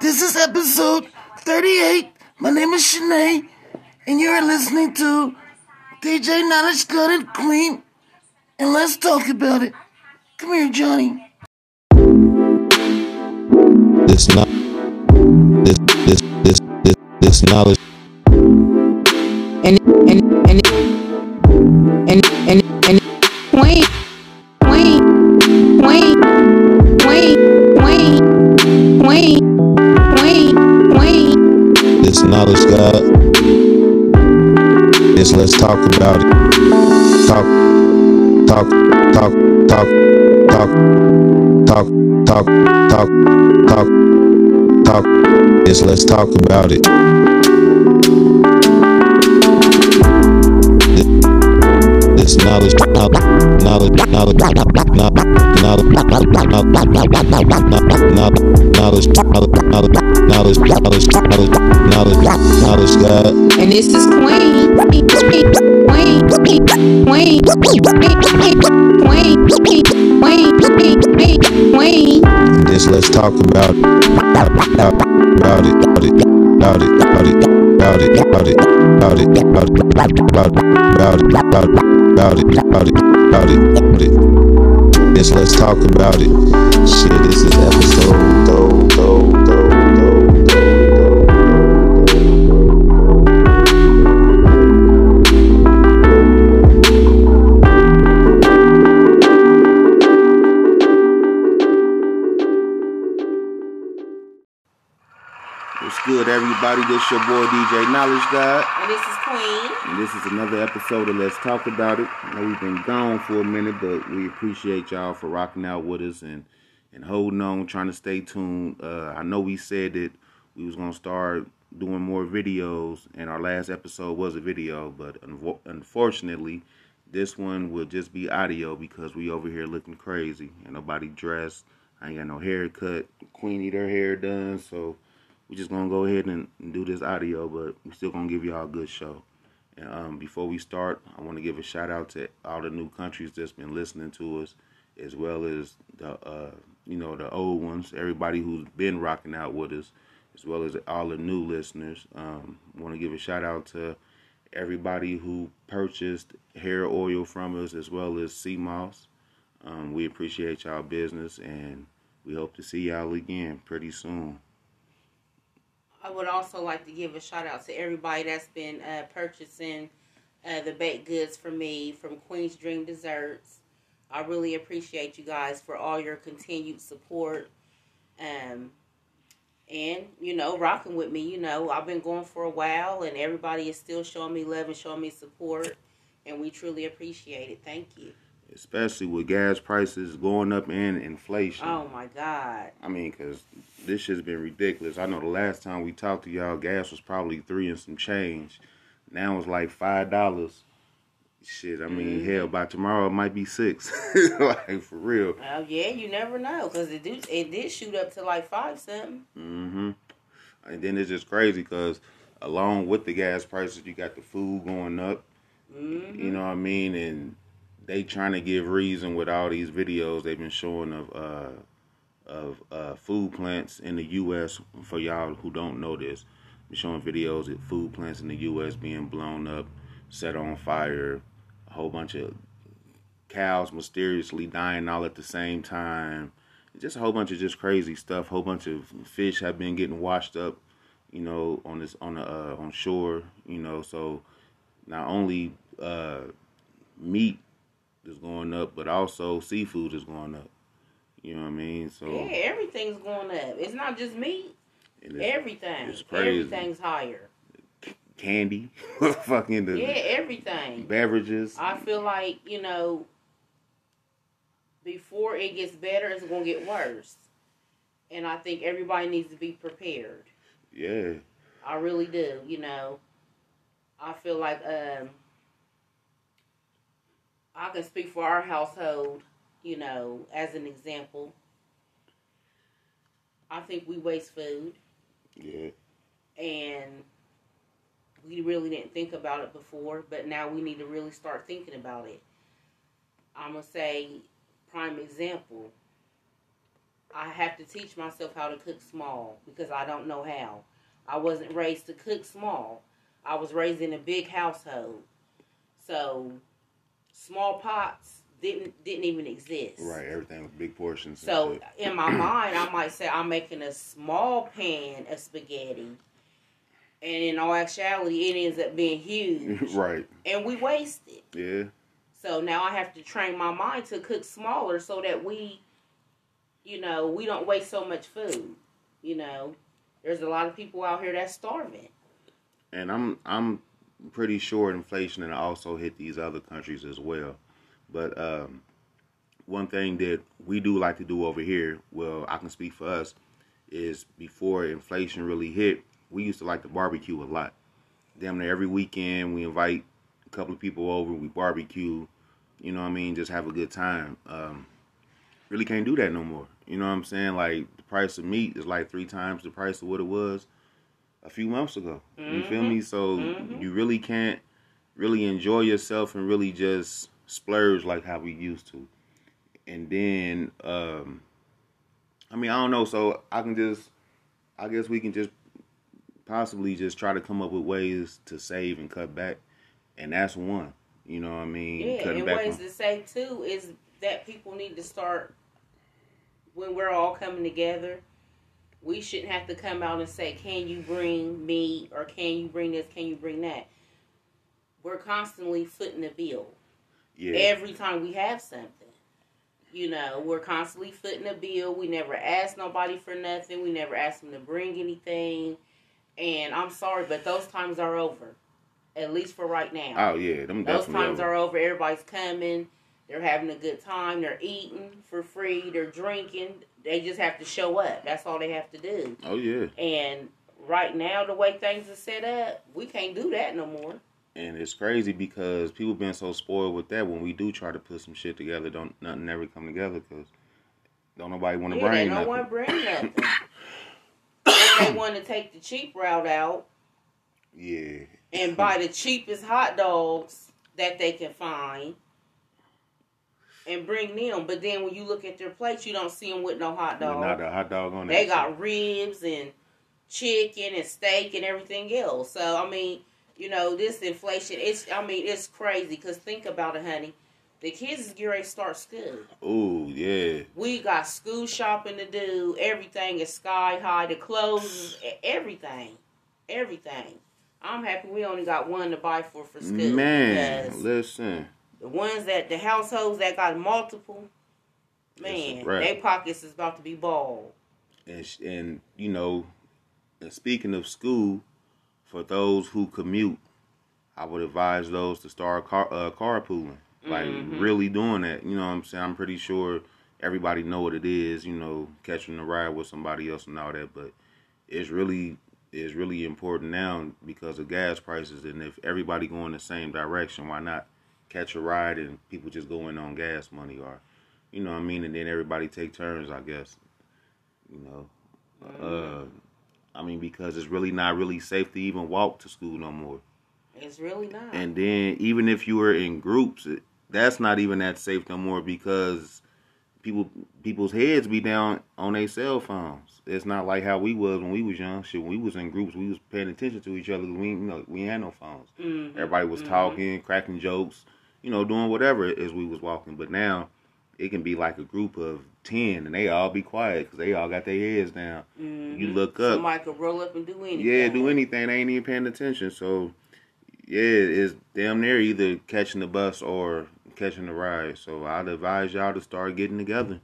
This is episode 38. My name is Shanae, and you're listening to DJ Knowledge God and Queen. And let's talk about it. Come here, Johnny. this not this this this this this knowledge and and and and talk about it talk talk talk talk talk talk talk talk talk talk is let's talk about it this knowledge knowledge knowledge knowledge knowledge knowledge knowledge knowledge knowledge knowledge knowledge knowledge God and this is Queen This let's talk about about about it about it about it about it about it about it about it about it about it about it about it about it about it about it about it this let's talk about it shit this is episode do, This your boy DJ Knowledge God, and this is Queen and this is another episode of Let's Talk About It. I know we've been gone for a minute, but we appreciate y'all for rocking out with us and and holding on, trying to stay tuned. Uh, I know we said that we was gonna start doing more videos, and our last episode was a video, but unvo- unfortunately, this one will just be audio because we over here looking crazy and nobody dressed. I ain't got no haircut. Queen need her hair done, so we just gonna go ahead and, and do this audio, but we're still gonna give y'all a good show. And um, before we start, I want to give a shout out to all the new countries that's been listening to us, as well as the uh, you know the old ones, everybody who's been rocking out with us, as well as all the new listeners. Um, want to give a shout out to everybody who purchased hair oil from us, as well as sea moss. Um, we appreciate y'all business, and we hope to see y'all again pretty soon. I would also like to give a shout out to everybody that's been uh, purchasing uh, the baked goods for me from Queen's Dream Desserts. I really appreciate you guys for all your continued support. Um, and, you know, rocking with me. You know, I've been going for a while, and everybody is still showing me love and showing me support. And we truly appreciate it. Thank you. Especially with gas prices going up and inflation. Oh, my God. I mean, because this shit's been ridiculous. I know the last time we talked to y'all, gas was probably three and some change. Now it's like five dollars. Shit, I mean, hell, by tomorrow it might be six. like for real. Well, yeah, you never know because it, do- it did shoot up to like five something. hmm And then it's just crazy because along with the gas prices, you got the food going up. Mm-hmm. You know what I mean? And they trying to give reason with all these videos they've been showing of uh of uh food plants in the US for y'all who don't know this. They're showing videos of food plants in the US being blown up, set on fire, a whole bunch of cows mysteriously dying all at the same time. Just a whole bunch of just crazy stuff. whole bunch of fish have been getting washed up, you know, on this on the uh, on shore, you know, so not only uh, meat is going up, but also seafood is going up. You know what I mean? So Yeah, everything's going up. It's not just meat. it's Everything. it's crazy. Everything's higher. candy, fucking the Yeah, everything. beverages. I feel like, you know, before it gets better, it's going to get worse. And I think everybody needs to be prepared. Yeah, I really do, you know. I feel like um I can speak for our household, you know, as an example. I think we waste food yeah, and we really didn't think about it before, but now we need to really start thinking about it. I'm gonna say, prime example. I have to teach myself how to cook small because I don't know how. I wasn't raised to cook small. I was raised in a big household. So small pots didn't didn't even exist. Right, everything was big portions. So in my mind, I might say I'm making a small pan of spaghetti, and in all actuality, it ends up being huge, right, and we waste it. yeah, So now I have to train my mind to cook smaller so that we, you know, we don't waste so much food. You know, there's a lot of people out here that's starving. and I'm I'm pretty sure inflation and also hit these other countries as well. But um, one thing that we do like to do over here, well, I can speak for us, is before inflation really hit, we used to like to barbecue a lot. Damn near every weekend, we invite a couple of people over, we barbecue. You know what I mean? Just have a good time. Um, really can't do that no more. You know what I'm saying? Like the price of meat is like three times the price of what it was a few months ago. You feel me? So Mhm. you really can't really enjoy yourself and really just splurge like how we used to. And then um I mean, I don't know, so I can just I guess we can just possibly just try to come up with ways to save and cut back. And that's one. You know what I mean? Yeah, Cutting and back ways on- to say too is that people need to start when we're all coming together. We shouldn't have to come out and say, "Can you bring me?" or "Can you bring this?" "Can you bring that?" We're constantly footing the bill yeah. every time we have something. You know, we're constantly footing the bill. We never ask nobody for nothing. We never ask them to bring anything. And I'm sorry, but those times are over. At least for right now. Oh yeah, them Those times over. are over. Everybody's coming. They're having a good time. They're eating for free. They're drinking. They just have to show up. That's all they have to do. Oh yeah. And right now, the way things are set up, we can't do that no more. And it's crazy because people been so spoiled with that. When we do try to put some shit together, don't nothing ever come together because don't nobody want to Yeah, they bring don't nothing. want to bring nothing. They want to take the cheap route out Yeah, and buy the cheapest hot dogs that they can find and bring them. But then when you look at their plates, you don't see them with no hot dog. not a hot dog on They got ribs and chicken and steak and everything else. So I mean, you know, this inflation. It's I mean, it's crazy. Cause think about it, honey. The kids is getting ready to start school. Ooh, yeah. We got school shopping to do. Everything is sky high. The clothes, everything, everything. I'm happy we only got one to buy for for school. Man, listen. The ones that the households that got multiple, man, their pockets is about to be bald. And and you know, and speaking of school, for those who commute, I would advise those to start car uh, carpooling. Like Mhm. really doing that. You know what I'm saying? I'm pretty sure everybody know what it is. You know, catching a ride with somebody else and all that. But it's really it's really important now because of gas prices. And if everybody going the same direction, why not catch a ride and people just go in on gas money or, you know what I mean? And then everybody take turns, I guess. You know. Uh, I mean, because it's really not really safe to even walk to school no more. It's really not. And then even if you were in groups, it, that's not even that safe no more because people people's heads be down on their cell phones. It's not like how we was when we was young. Shit, when we was in groups, we was paying attention to each other. We you know we had no phones. Mhm, Everybody was mhm. talking, cracking jokes, you know, doing whatever as we was walking. But now it can be like a group of ten, and they all be quiet because they all got their heads down. Mhm. You look up, Somebody could roll up and do anything. yeah, do anything. They ain't even paying attention. So, yeah, it's damn near either catching the bus or catching the ride. So, I'd advise y'all to start getting together.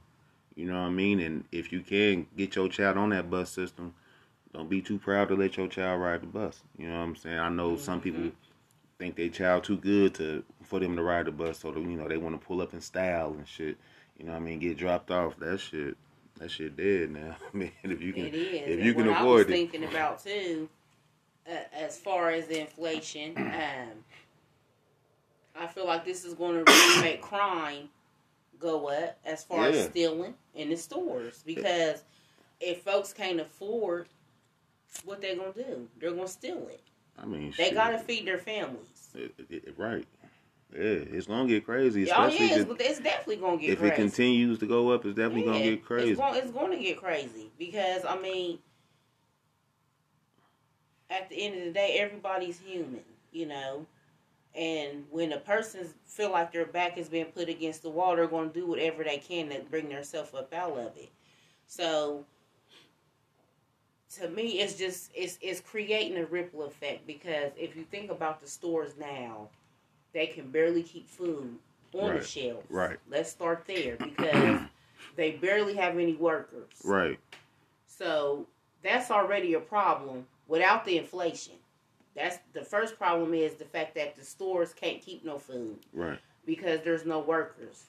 You know what I mean? And if you can get your child on that bus system, don't be too proud to let your child ride the bus. You know what I'm saying? I know some people think they child too good to for them to ride the bus, so you know they want to pull up in style and shit. You know what I mean? Get dropped off. That shit. That shit dead now. I mean, if you can, It is. if And you can what I was avoid it. thinking about too, uh, as far as the inflation, um, I feel like this is going to really make crime go up as far Yeah. as stealing in the stores because if folks can't afford, what they're gonna do? They're gonna steal it. I mean, They shit. gotta feed their families. It- it- it- right. Yeah, it's gonna get crazy. Oh Especially yeah, if, it's, it's definitely gonna get if crazy. it continues to go up, it's definitely gonna get crazy. It's going, it's going to get crazy because I mean, at the end of the day, everybody's human, you know. And when a person feel like their back is being put against the wall, they're going to do whatever they can to bring themselves up out of it. So, to me, it's just it's it's creating a ripple effect because if you think about the stores now, they can barely keep food on Right, the shelves. right. Let's start there because they barely have any workers. Right. So that's already a problem without the inflation. That's the first problem is the fact that the stores can't keep no food Right. because there's no workers.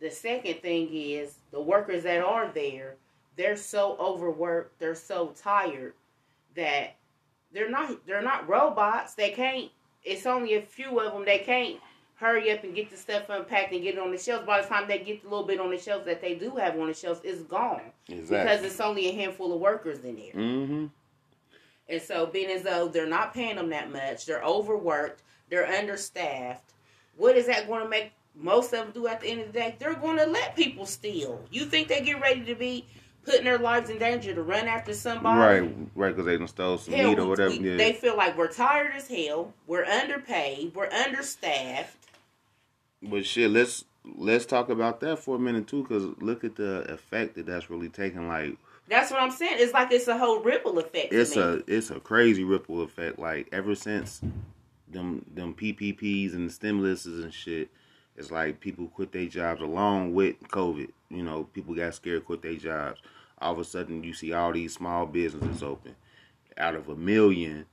The second thing is the workers that are there, they're so overworked, they're so tired that they're not they're not robots. They can't it's only a few of them they can't hurry up and get the stuff unpacked and get it on the shelves. By the time they get the little bit on the shelves that they do have on the shelves, it's gone exactly. because it's only a handful of workers in there. Mm-hmm. And so, being as though they're not paying them that much, they're overworked, they're understaffed. What is that going to make most of them do at the end of the day? They're going to let people steal. You think they get ready to be putting their lives in danger to run after somebody? Right. Right. Because they done stole some Hell, meat or whatever. we- yeah. They feel like we're tired as hell, we're underpaid, we're understaffed. But shit, let's let's talk about that for a minute too, because look at the effect that that's really taking. Like That's what I'm saying. It's like it's a whole ripple effect. it's a it's a crazy ripple effect. Like ever since them them PPPs and the stimuluses and shit, it's like people quit their jobs along with COVID. You know, people got scared, quit their jobs. All of a sudden, you see all these small businesses open. Out of a million,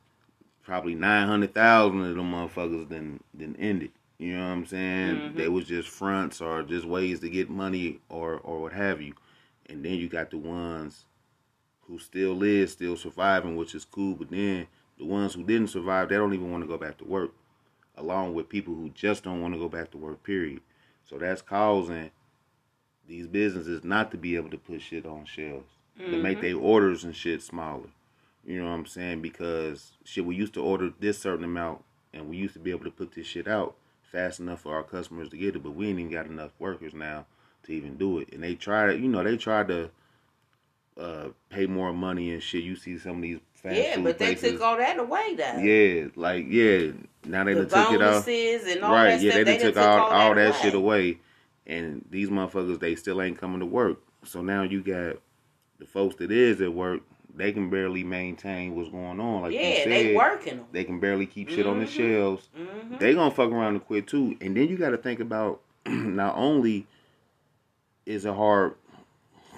probably nine hundred thousand of them motherfuckers then then ended. You know what I'm saying? Mm-hmm. They was just fronts or just ways to get money or or what have you. And then you got the ones who still live, still surviving, which is cool. But then the ones who didn't survive, they don't even want to go back to work, along with people who just don't want to go back to work. Period. So that's causing these businesses not to be able to put shit on shelves to make their orders and shit smaller. You know what I'm saying? Because shit, we used to order this certain amount, and we used to be able to put this shit out fast enough for our customers to get it, but we ain't even got enough workers now to even do it. And they tried, you know, they tried to uh, pay more money and shit. You see some of these fast yeah, but they took all that away, though. yeah, like yeah. Now they the took it off. and all Right, that yeah, they, done done took all, all that away. shit away, and these motherfuckers they still ain't coming to work. So now you got the folks that is at work. They can barely maintain what's going on. Like you yeah, said, they working them. they can barely keep shit on the Mhm. shelves. hmm They gonna fuck around and quit too. And then you got to think about not only is it hard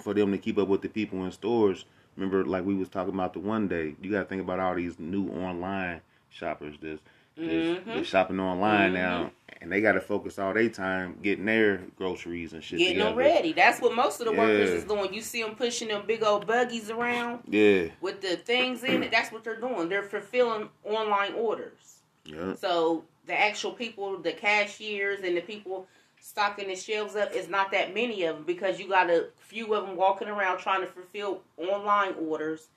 for them to keep up with the people in stores. Remember, like we was talking about the one day, you got to think about all these new online shoppers that's, Mhm. that's shopping online Mhm. now, and they got to focus all their time getting their groceries and shit Getting them ready. That's what most of the workers is doing. You see them pushing them big old buggies around Yeah, with the things in it. That's what they're doing. They're fulfilling online orders. yeah, So the actual people, the cashiers and the people stocking the shelves up is not that many of them because you got a few of them walking around trying to fulfill online orders,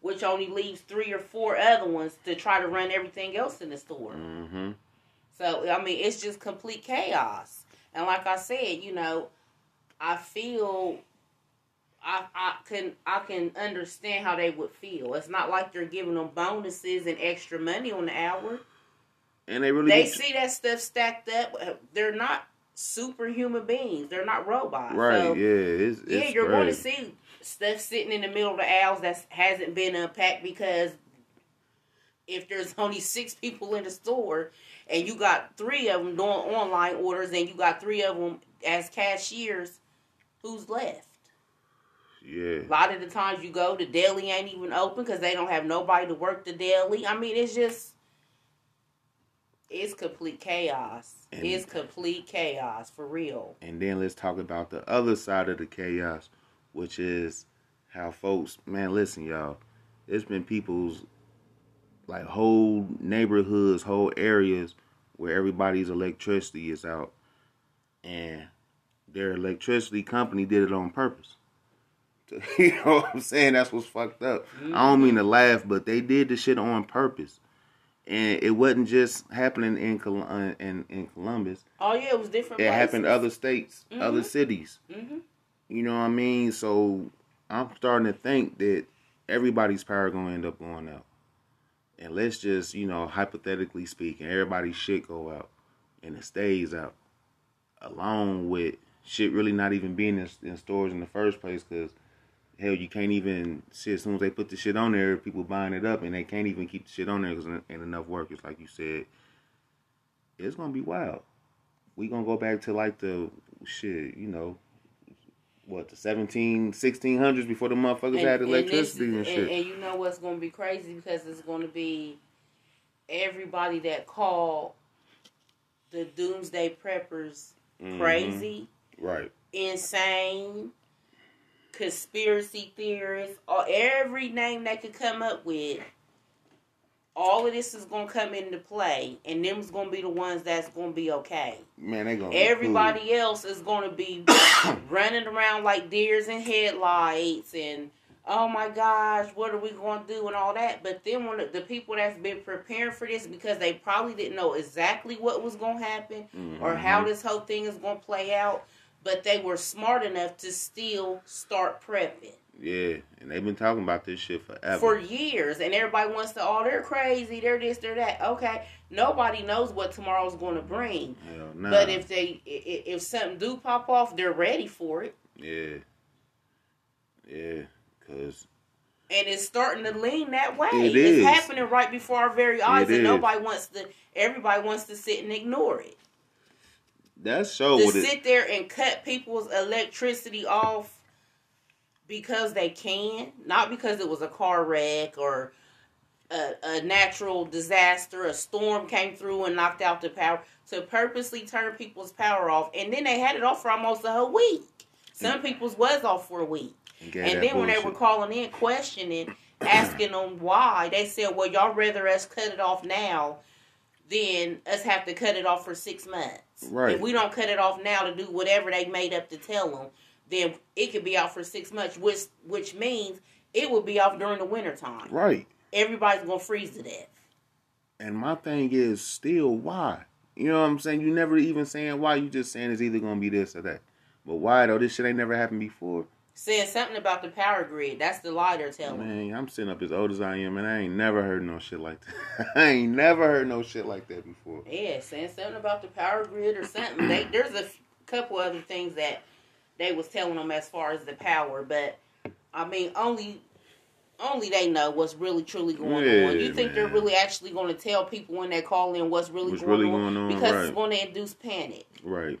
which only leaves three or four other ones to try to run everything else in the store. hmm So I mean, it's just complete chaos. And like I said, you know, I feel I I can I can understand how they would feel. It's not like they're giving them bonuses and extra money on the hour. and they really They see that stuff stacked up. They're not superhuman beings. They're not robots. right. So, yeah, it's, it's yeah, you're going to see stuff sitting in the middle of the aisles that hasn't been unpacked because if there's only six people in the store and you got three of them doing online orders and you got three of them as cashiers, who's left? Yeah, A lot of the times you go, the deli ain't even open because they don't have nobody to work the deli. I mean, it's just, it's complete chaos. And- it's complete chaos for real. And then let's talk about the other side of the chaos, which is how folks, man, listen, y'all. There's been people's like whole neighborhoods, whole areas where everybody's electricity is out. And their electricity company did it on purpose. you know what I'm saying? That's what's fucked up. I don't mean to laugh, but they did the shit on purpose. and it wasn't just happening in Col- uh, in, in Columbus. Oh yeah, it was different. It places. happened other states, other Mhm. cities. Mhm. You know what I mean? So I'm starting to think that everybody's power gonna end up going out. And let's just, you know, hypothetically speaking, everybody's shit go out and it stays out. Along with shit really not even being in, in stores in the first place because hell, you can't even shit. As soon as they put the shit on there, people buying it up, and they can't even keep the shit on there because ain't enough workers. Like you said, it's gonna be wild. We gonna go back to like the shit, you know, what the 17, 1600s before the motherfuckers had this electricity is- and, shit. and you know what's going to be crazy because it's going to be everybody that call the doomsday preppers Mhm. crazy, Right. insane, conspiracy theorists, or every name they could come up with. All of this is gonna come into play, and them's gonna be the ones that's gonna be okay. Man, they gonna Everybody else is going to be running around like deers in headlights and oh my gosh, what are we going to do and all that. But then when the, the people that's been preparing for this because they probably didn't know exactly what was going to happen cool. or how Mhm. this whole thing is going to play out, but they were smart enough to still start prepping Yeah, and they've been talking about this shit forever. for years. And everybody wants to, oh, they're crazy, they're this, they're that. Okay, nobody knows what tomorrow's going to bring. Hell nah. But if they if something do pop off, they're ready for it, yeah, yeah, cause and it's starting to lean that way. It it's happening right before our very eyes, It and is. nobody wants to. Everybody wants to sit and ignore it. that's so to what it. sit there and cut people's electricity off because they can, not because it was a car wreck or a, a natural disaster, a storm came through and knocked out the power. To purposely turn people's power off, and then they had it off for almost a whole week. Some people's was off for a week. and then when they were calling in, questioning, asking them why, they said, "Well, y'all rather us cut it off now than us have to cut it off for six months. Right. If we don't cut it off now to do whatever they made up to tell them, then it could be out for six months, which which means it will be off during the winter time. right. Everybody's gonna freeze to death. And my thing is still why. You know what I'm saying? You never even saying why. You just saying it's either gonna be this or that. But why though? This shit ain't never happened before. Saying something about the power grid. That's the lie they're telling. Man, I'm sitting up as old as I am, and I ain't never heard no shit like that. I ain't never heard no shit like that before. Yeah, saying something about the power grid or something. They, there's a f- couple other things that they was telling them as far as the power, but I mean, only only they know what's really truly going Yeah, on. You think they're really actually going to tell people when they call in what's really, What's going, really on? going on, Because right. it's going to induce panic. Right.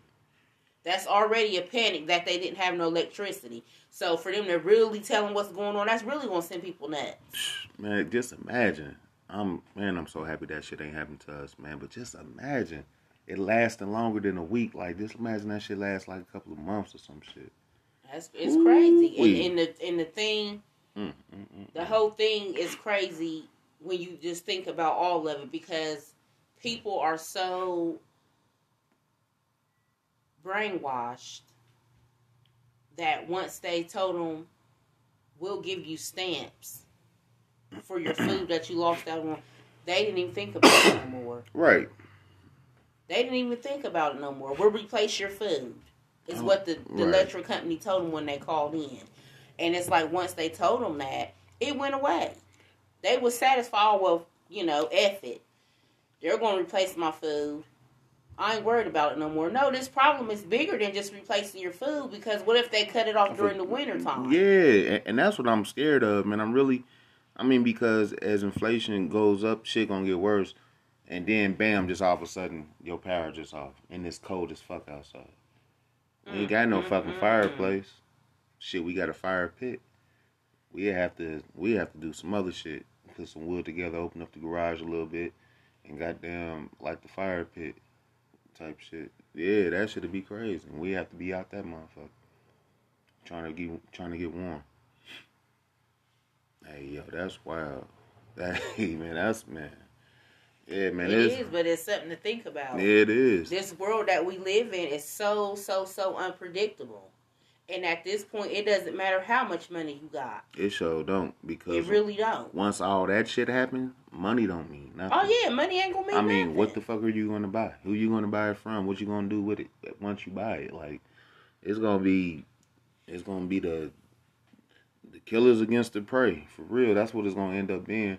That's already a panic that they didn't have no electricity. So for them to really tell them what's going on, that's really going to send people nuts. Man, just imagine. I'm man, I'm so happy that shit ain't happened to us, man. But just imagine it lasting longer than a week. Like just imagine that shit lasts like a couple of months or some shit. That's it's crazy. Ooh-wee. And, and the and the thing, Mm, mm, mm. the whole thing is crazy when you just think about all of it because people are so brainwashed that once they told them we'll give you stamps for your food that you lost out on, they didn't even think about it anymore. Right. They didn't even think about it no more. We'll replace your food. Is Oh, what the, the right. electric company told them when they called in. And it's like once they told them that, it went away. They were satisfied with, you know, F it. They're going to replace my food. I ain't worried about it no more. No, this problem is bigger than just replacing your food because what if they cut it off during the winter time? Yeah, and, and that's what I'm scared of, man. I'm really, I mean, because as inflation goes up, shit gonna get worse, and then bam, just all of a sudden your power just off, and it's cold as fuck outside. We ain't got no mm-hmm, fucking Mm-mm-mm. fireplace. Shit, we got a fire pit. We have to, we have to do some other shit. Put some wood together, open up the garage a little bit, and goddamn like the fire pit type shit. Yeah, that should be crazy. And we have to be out that motherfucker trying to get trying to get warm. Hey yo, that's wild. That hey man, that's man. Yeah, man, it's, but it's something to think about. yeah, it is. this world that we live in is so so so unpredictable and at this point it doesn't matter how much money you got It sure don't because it really don't once all that shit happened, money don't mean nothing. Oh yeah, money ain't gonna mean I mean, nothing. what the fuck are you gonna buy? Who you gonna buy it from? What you gonna do with it once you buy it? Like, it's gonna be, it's gonna be the, the killers against the prey for real. That's what it's gonna end up being.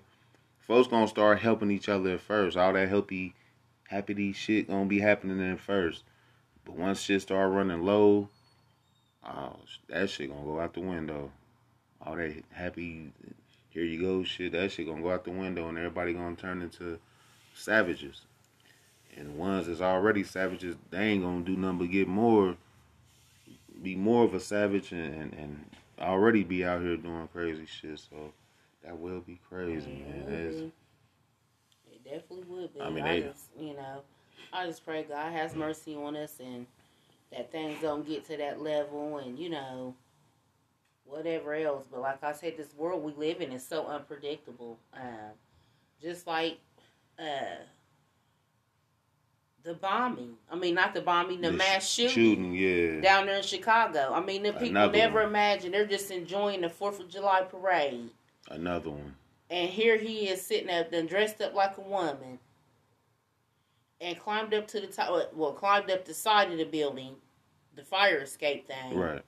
Folks gonna start helping each other at first. All that healthy, happy shit gonna be happening at first. But once shit start running low, oh, that shit gonna go out the window. All that happy, here you go shit, that shit gonna go out the window and everybody gonna turn into savages. And the ones that's already savages, they ain't gonna do nothing but get more, be more of a savage and, and, and already be out here doing crazy shit. So that will be crazy, man. That is, It definitely would be. I mean, I they- just, you know, I just pray God has mercy on us and that things don't get to that level and, you know, whatever else. But like I said, this world we live in is so unpredictable. Um, just like uh, the bombing. I mean, not the bombing, the, the mass shooting. shooting, yeah. Down there in Chicago. I mean, the people Another never one. imagine they're just enjoying the 4th of July parade. Another one. And here he is sitting up, then dressed up like a woman, and climbed up to the top. Well, climbed up the side of the building, the fire escape thing, Right.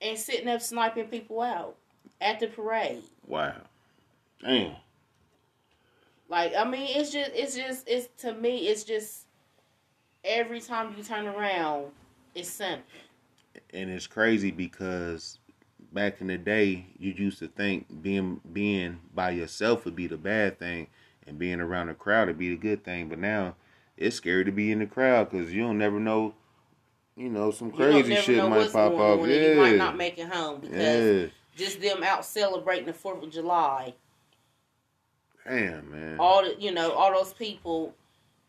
and sitting up sniping people out at the parade. Wow. Damn. Like, I mean, it's just, it's just, it's to me, it's just every time you turn around, it's something. and it's crazy because back in the day you used to think being being by yourself would be the bad thing and being around a crowd would be the good thing. But now it's scary to be in the crowd because you don't never know you know some crazy shit might pop off yeah you might not make it home because yeah. just them out celebrating the Fourth of July. damn man. All the you know all those people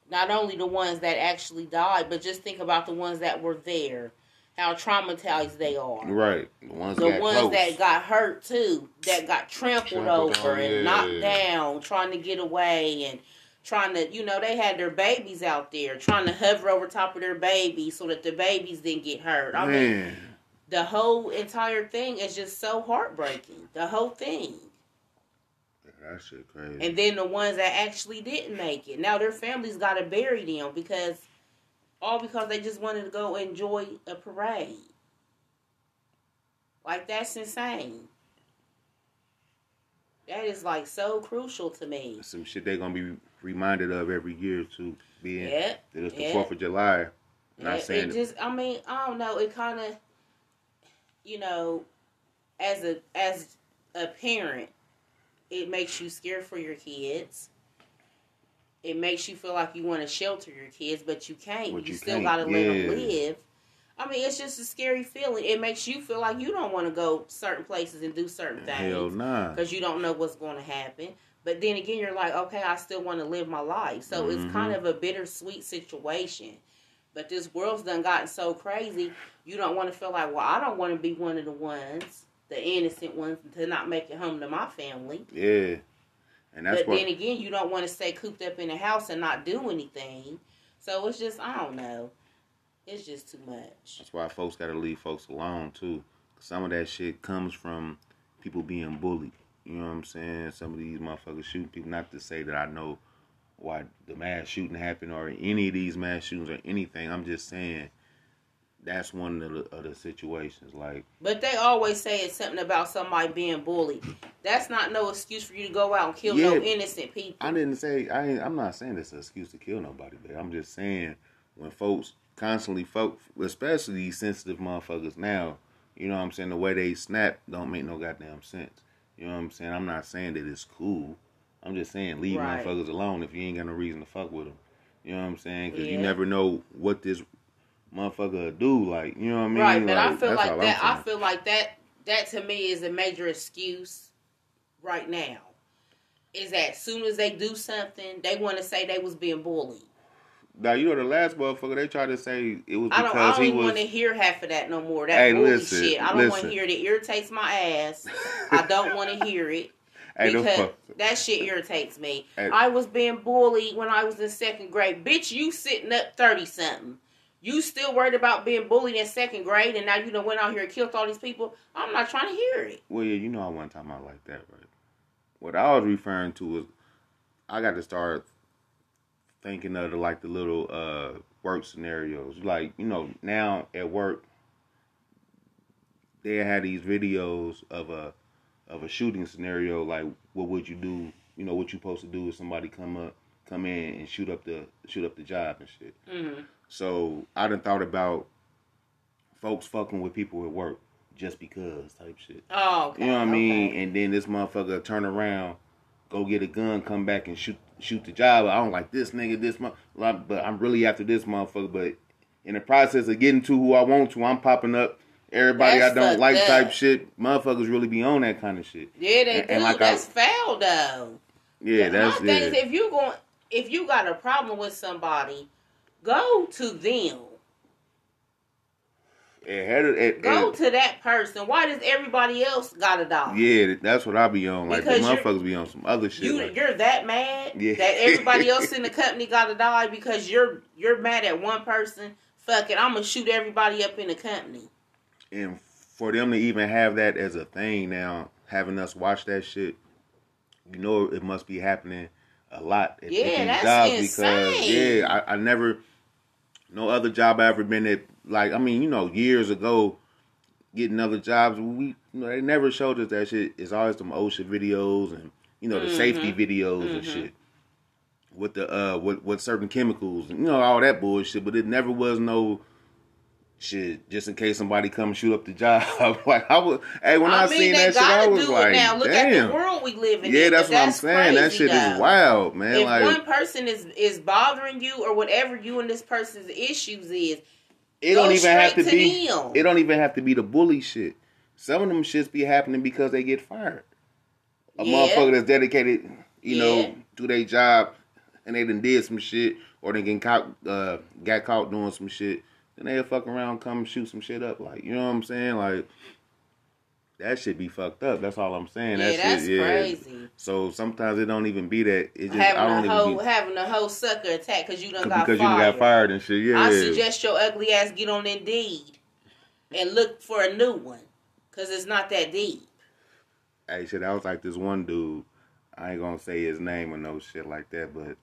not only the ones that actually died but just think about the ones that were there how traumatized they are. Right. The ones, the got ones close. that got hurt too that got trampled, Trampled over on, and yeah. knocked down trying to get away and trying to you know they had their babies out there trying to hover over top of their babies so that the babies didn't get hurt. I mean the whole entire thing is just so heartbreaking. The whole thing. That shit crazy. and then the ones that actually didn't make it. Now their families got to bury them because all because they just wanted to go enjoy a parade. Like that's insane. That is like so crucial to me. some shit they're gonna be reminded of every year too being Yeah, that it's the fourth of july not It, saying it just I mean, I don't know, it kind of you know, as a as a parent, it makes you scared for your kids. It makes you feel like you want to shelter your kids, but you can't. But you, you still got to let them live. I mean, it's just a scary feeling. It makes you feel like you don't want to go certain places and do certain hell things nah because you don't know what's going to happen. But then again, you're like, okay, I still want to live my life. So it's mm-hmm. kind of a bittersweet situation. But this world's done gotten so crazy, you don't want to feel like, well, I don't want to be one of the ones, the innocent ones, to not make it home to my family. Yeah, and that's but what then again, you don't want to stay cooped up in the house and not do anything. So it's just, I don't know. It's just too much. that's why folks got to leave folks alone too. Some of that shit comes from people being bullied. You know what I'm saying? Some of these motherfuckers shooting people. Not to say that I know why the mass shooting happened or any of these mass shootings or anything. I'm just saying that's one of the, of the situations. Like But they always say it's something about somebody being bullied. That's not no excuse for you to go out and kill no innocent people. I didn't say I. Ain't, I'm not saying it's an excuse to kill nobody, but I'm just saying when folks constantly, folk, especially these sensitive motherfuckers now, you know what I'm saying. The way they snap don't make no goddamn sense. You know what I'm saying. I'm not saying that it's cool. I'm just saying leave Right. motherfuckers alone if you ain't got no reason to fuck with them. You know what I'm saying? Because you never know what this motherfucker do. Like you know what I mean? right, but I feel like that. I feel like that. That to me is a major excuse right now. Is that as soon as they do something, they want to say they was being bullied. Now you know the last motherfucker they tried to say it was I don't. I don't he was. want to hear half of that no more. That Hey, listen, shit. I don't want to hear it. It irritates my ass. I don't want to hear it. Hey, because that shit irritates me. Hey. I was being bullied when I was in second grade. Bitch, you sitting up thirty something. You still worried about being bullied in second grade, and now you done went out here and killed all these people. I'm not trying to hear it. Well, yeah, you know I wasn't talking about like that, right? What I was referring to was I got to start thinking of the like the little uh work scenarios. Like you know now at work, they had these videos of a of a shooting scenario. Like what would you do? You know what you supposed to do if somebody come up come in and shoot up the shoot up the job and shit. Mm-hmm. So I done thought about folks fucking with people at work just because type shit. Oh, okay. You know what I mean? okay. And then this motherfucker turn around, go get a gun, come back and shoot shoot the job. I don't like this nigga, this month, but I'm really after this motherfucker. But in the process of getting to who I want to, I'm popping up everybody That's I don't like type shit. Motherfuckers really be on that kind of shit. Yeah, they And- do. and like I- that's foul though. Yeah, that's My thing is, yeah. if you going, if you got a problem with somebody, go to them. It had it, it, Go it- to that person. Why does everybody else got a dog? yeah, that's what I be on. Like the Because you're- motherfuckers be on some other shit. You like- you're that mad Yeah. that everybody else in the company got to die because you're you're mad at one person. Fuck it, I'm gonna shoot everybody up in the company. and for them to even have that as a thing now, having us watch that shit, you know it must be happening a lot at, Yeah, that's insane. because yeah, I, I never no other job I ever been at like I mean, you know, years ago getting other jobs, we you know, they never showed us that shit. It's always them OSHA videos and you know, the Mm-hmm. safety videos and shit. With the uh with, with certain chemicals and you know, all that bullshit, but it never was no shit, just in case somebody come shoot up the job. like I was, hey, when I, mean, seen that shit, I was like, now. Look damn. at the world we live in. yeah, but that's what I'm saying. That shit is wild, man. If like one person is is bothering you or whatever you and this person's issues is, it don't even have to, to be. them. It don't even have to be the bully shit. Some of them shits be happening because they get fired. A Yeah. motherfucker that's dedicated, you Yeah. know, to their job, and they done did some shit, or they get caught, uh, got caught doing some shit. Then they'll fuck around, come shoot some shit up. Like, you know what I'm saying? Like, that shit be fucked up. That's all I'm saying. yeah, that that's shit, yeah. crazy. So sometimes it don't even be that. It just I having don't a even whole be having a whole sucker attack because you done got because you fired. done got fired and shit. Yeah, I suggest your ugly ass get on Indeed and look for a new one because it's not that deep. Hey, shit, I was like this one dude. I ain't gonna say his name or no shit like that, but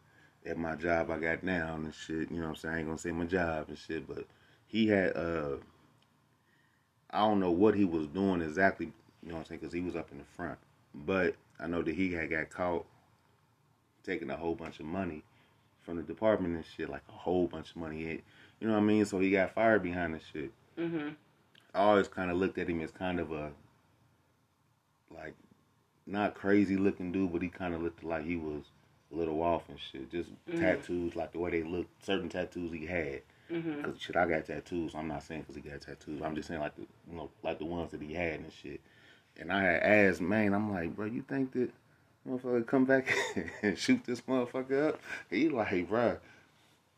at my job I got down and shit. You know what I'm saying? I ain't gonna say my job and shit, but he had uh, I don't know what he was doing exactly. You know what I'm saying? Because he was up in the front, but I know that he had got caught taking a whole bunch of money from the department and shit, like a whole bunch of money. It, you know what I mean? So he got fired behind the shit. hmm I always kind of looked at him as kind of a like not crazy looking dude, but he kind of looked like he was a little off and shit. Just tattoos, like the way they look, certain tattoos he had. Hmm Cause shit, I got tattoos. I'm not saying because he got tattoos. I'm just saying like the you know like the ones that he had and shit. And I had asked, man, I'm like, bro, you think that motherfucker come back and shoot this motherfucker up? He like, bro.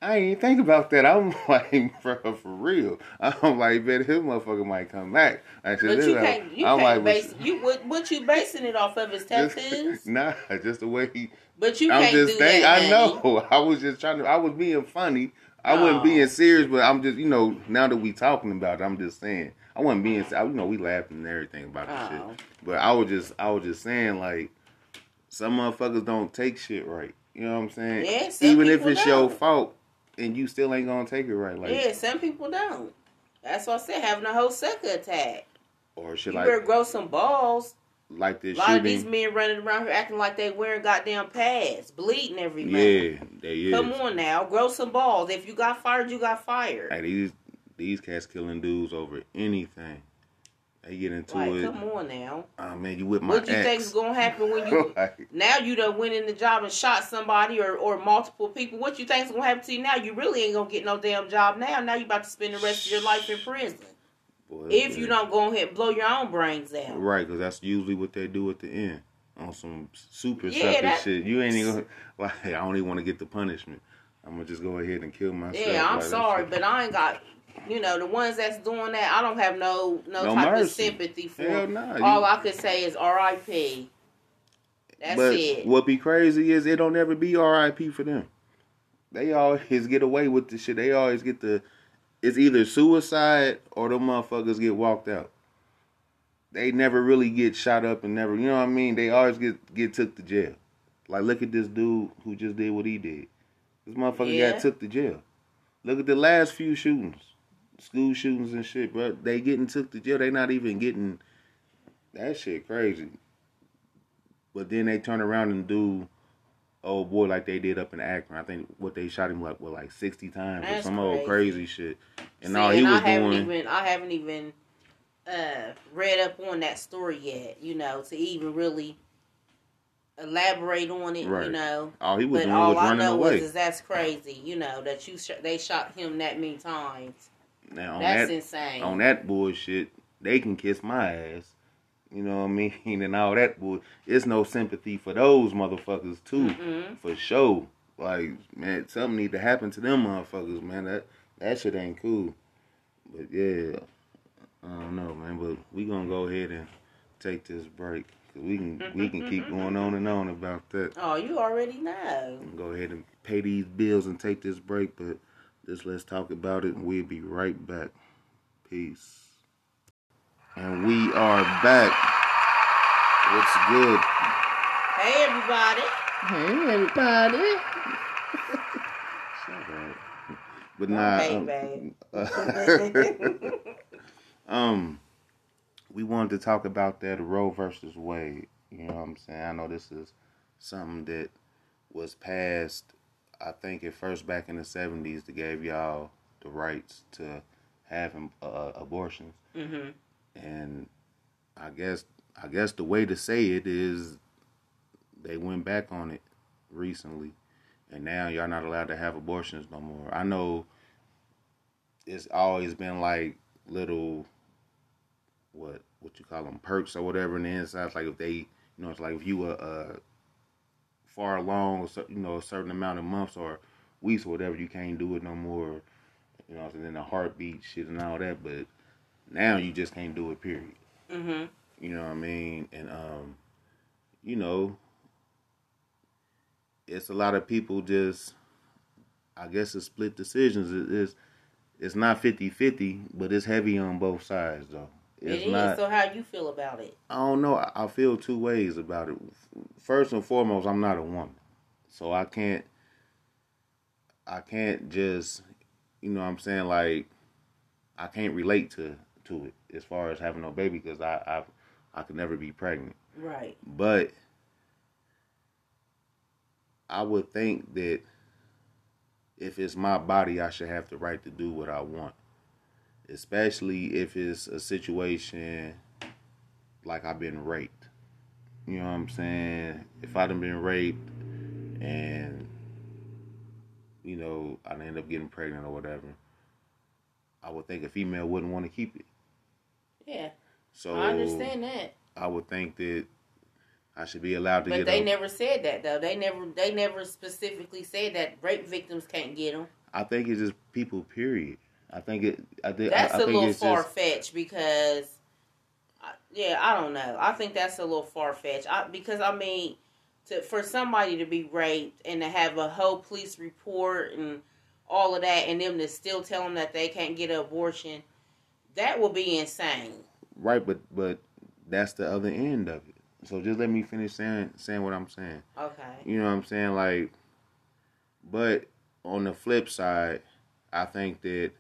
I ain't think about that. I'm like, bro, for real. I'm like, bet his motherfucker might come back. I said, But you can't you I'm can't like, base you what what you basing it off of his tattoos. nah, just the way he. But you I'm can't just do saying. that. I honey. know. I was just trying to. I was being funny. I Oh. wasn't being um, serious, but I'm just, you know, now that we talking about it, I'm just saying. I wasn't being, you know, we laughing and everything about the Oh. shit. But I was just, I was just saying, like, some motherfuckers don't take shit right. You know what I'm saying? Yeah, Even if it's your don't. fault, and you still ain't gonna take it right, like, yeah, some people don't. That's what I said. Having a whole sucker attack. or shit You like, better grow some balls. Like this A lot of these men running around here acting like they wearing goddamn pads, bleeding every man. Yeah, they is. Come on now, grow some balls. If you got fired, you got fired. Hey, these these cats killing dudes over anything. They get into Like, it. come on now. Oh man, you with my What you ex. think is gonna happen when you Like, now you done went in the job and shot somebody or, or multiple people? What you think is gonna happen to you now? You really ain't gonna get no damn job now. Now you about to spend the rest of your life in prison boy, if you don't go ahead and blow your own brains out. Right, because that's usually what they do at the end on some super Yeah, shit. You ain't even like. I don't even want to get the punishment. I'm gonna just go ahead and kill myself. Yeah, I'm Like, sorry, but I ain't got. You know the ones that's doing that. I don't have no no, No type of sympathy for. Hell nah, All you- I could say is R.I.P. That's but it. what be crazy is it don't ever be R.I.P. for them. They always get away with the shit. They always get the. It's either suicide or the motherfuckers get walked out. They never really get shot up and never, you know what I mean. They always get get took to jail. Like, look at this dude who just did what he did. This motherfucker Yeah. got took to jail. Look at the last few shootings, school shootings and shit, bro. They getting took to jail. They not even getting that shit crazy. But then they turn around and do old boy like they did up in Akron. I think what they shot him like what like sixty times or That's some old crazy. crazy shit. And See, all he and was I haven't doing. even I haven't even uh, read up on that story yet. You know, to even really elaborate on it. Right. You know, all he was but doing all was I running know away. is, is that's crazy. You know that you sh- they shot him that many times. now on That's that insane. on that bullshit, they can kiss my ass. You know what I mean? And all that bull. It's no sympathy for those motherfuckers too, Mm-mm. for sure. Like man, something need to happen to them motherfuckers, man. That that shit ain't cool. But yeah, I don't know, man. But we gonna go ahead and take this break. Cause we can we can mm-hmm, keep mm-hmm. going on and on about that. Oh, you already know. Go ahead and pay these bills and take this break, but just let's talk about it and we'll be right back. Peace. And we are back. What's good? Hey, everybody. Hey everybody. Shut up. But nah, Hey, um, babe. um, we wanted to talk about that Roe versus Wade. You know what I'm saying? I know this is something that was passed. I think at first back in the '70s, that gave y'all the rights to have um, uh, abortions, hmm and I guess I guess the way to say it is they went back on it recently, and now y'all not allowed to have abortions no more. I know it's always been like little what what you call them perks or whatever in the inside. It's like if they you know it's like if you were uh, far along you know a certain amount of months or weeks or whatever you can't do it no more. You know, and then the heartbeat shit and all that, but now you just can't do it. Period. hmm You know what I mean? And um, you know, it's a lot of people just I guess it's split decisions. It is it's not 50-50, but it's heavy on both sides though. It's It is. not So, how do you feel about it? I don't know. I, I feel two ways about it. First and foremost, I'm not a woman. So I can't I can't just you know what I'm saying like I can't relate to to it as far as having no baby because I I I could never be pregnant. Right. But I would think that if it's my body, I should have the right to do what I want. Especially if it's a situation like I've been raped. You know what I'm saying? If I'd have been raped and you know, I'd end up getting pregnant or whatever, I would think a female wouldn't want to keep it. Yeah. So I understand that. I would think that I should be allowed to But get But they never said that though. They never they never specifically said that rape victims can't get them. I think it's just people. Period. I think it. I think. That's I, I a little far fetched because, uh, yeah, I don't know. I think that's a little far fetched. I, because I mean, to for somebody to be raped and to have a whole police report and all of that, and them to still tell them that they can't get an abortion, that would be insane. Right, but but that's the other end of it. So just let me finish saying saying what I'm saying. Okay. You know what I'm saying? Like, but on the flip side, I think that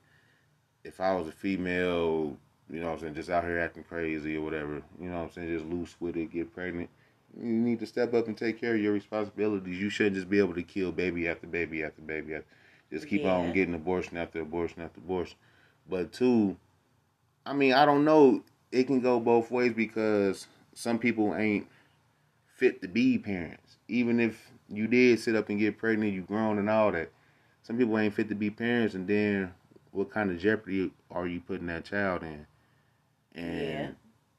if I was a female, you know what I'm saying, just out here acting crazy or whatever, you know what I'm saying, just loose with it, get pregnant, you need to step up and take care of your responsibilities. You shouldn't just be able to kill baby after baby after baby after, just keep on getting abortion after abortion after abortion. But two, I mean, I don't know. It can go both ways because some people ain't fit to be parents. Even if you did sit up and get pregnant, you grown and all that. Some people ain't fit to be parents, and then what kind of jeopardy are you putting that child in? And Yeah.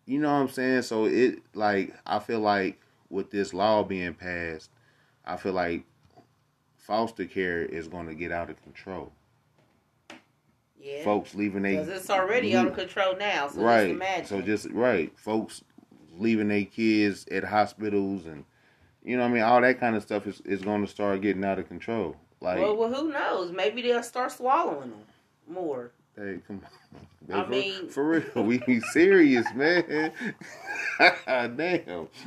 you know what I'm saying? So it like I feel like with this law being passed, I feel like foster care is going to get out of control. Yeah. Folks leaving they Because it's already out of control now. So right. just. So just right, folks leaving their kids at hospitals and you know what I mean, all that kind of stuff is, is going to start getting out of control. Like, well, well, who knows? Maybe they'll start swallowing them more. hey, come on, I for, mean- for real, we be serious, man. Damn.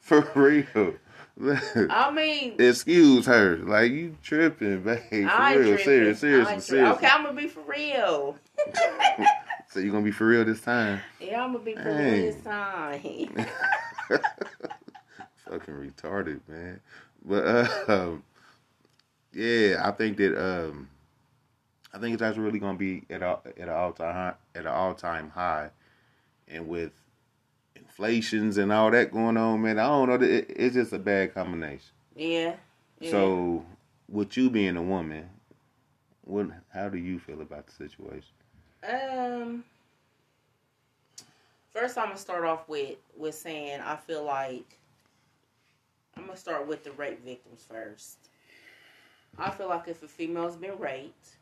For real. I mean, Excuse her. Like you tripping, babe. For I real. tripping. Serious, I serious, ain't tri- serious. Okay, I'm gonna be for real. So you gonna be for real this time? Yeah, I'm gonna be for Dang. real this time. Fucking retarded, man. But uh, um, yeah, I think that um, I think it's actually really gonna be at a, at an all time at an all time high, and with inflations and all that going on, man, I don't know. It, it's just a bad combination. yeah. yeah. So, with you being a woman, what? How do you feel about the situation? Um. First, I'm gonna start off with with saying I feel like I'm gonna start with the rape victims first. I feel like if a female's been raped,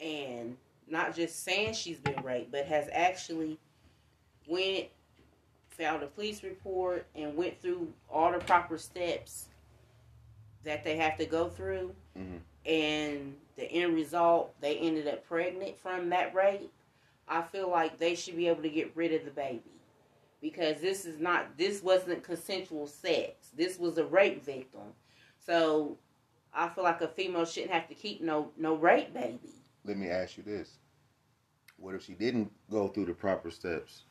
and not just saying she's been raped, but has actually went filed a police report and went through all the proper steps that they have to go through, Mhm. and the end result they ended up pregnant from that rape. I feel like they should be able to get rid of the baby because this is not this wasn't consensual sex. This was a rape victim. So I feel like a female shouldn't have to keep no no rape baby. Let me ask you this: What if she didn't go through the proper steps?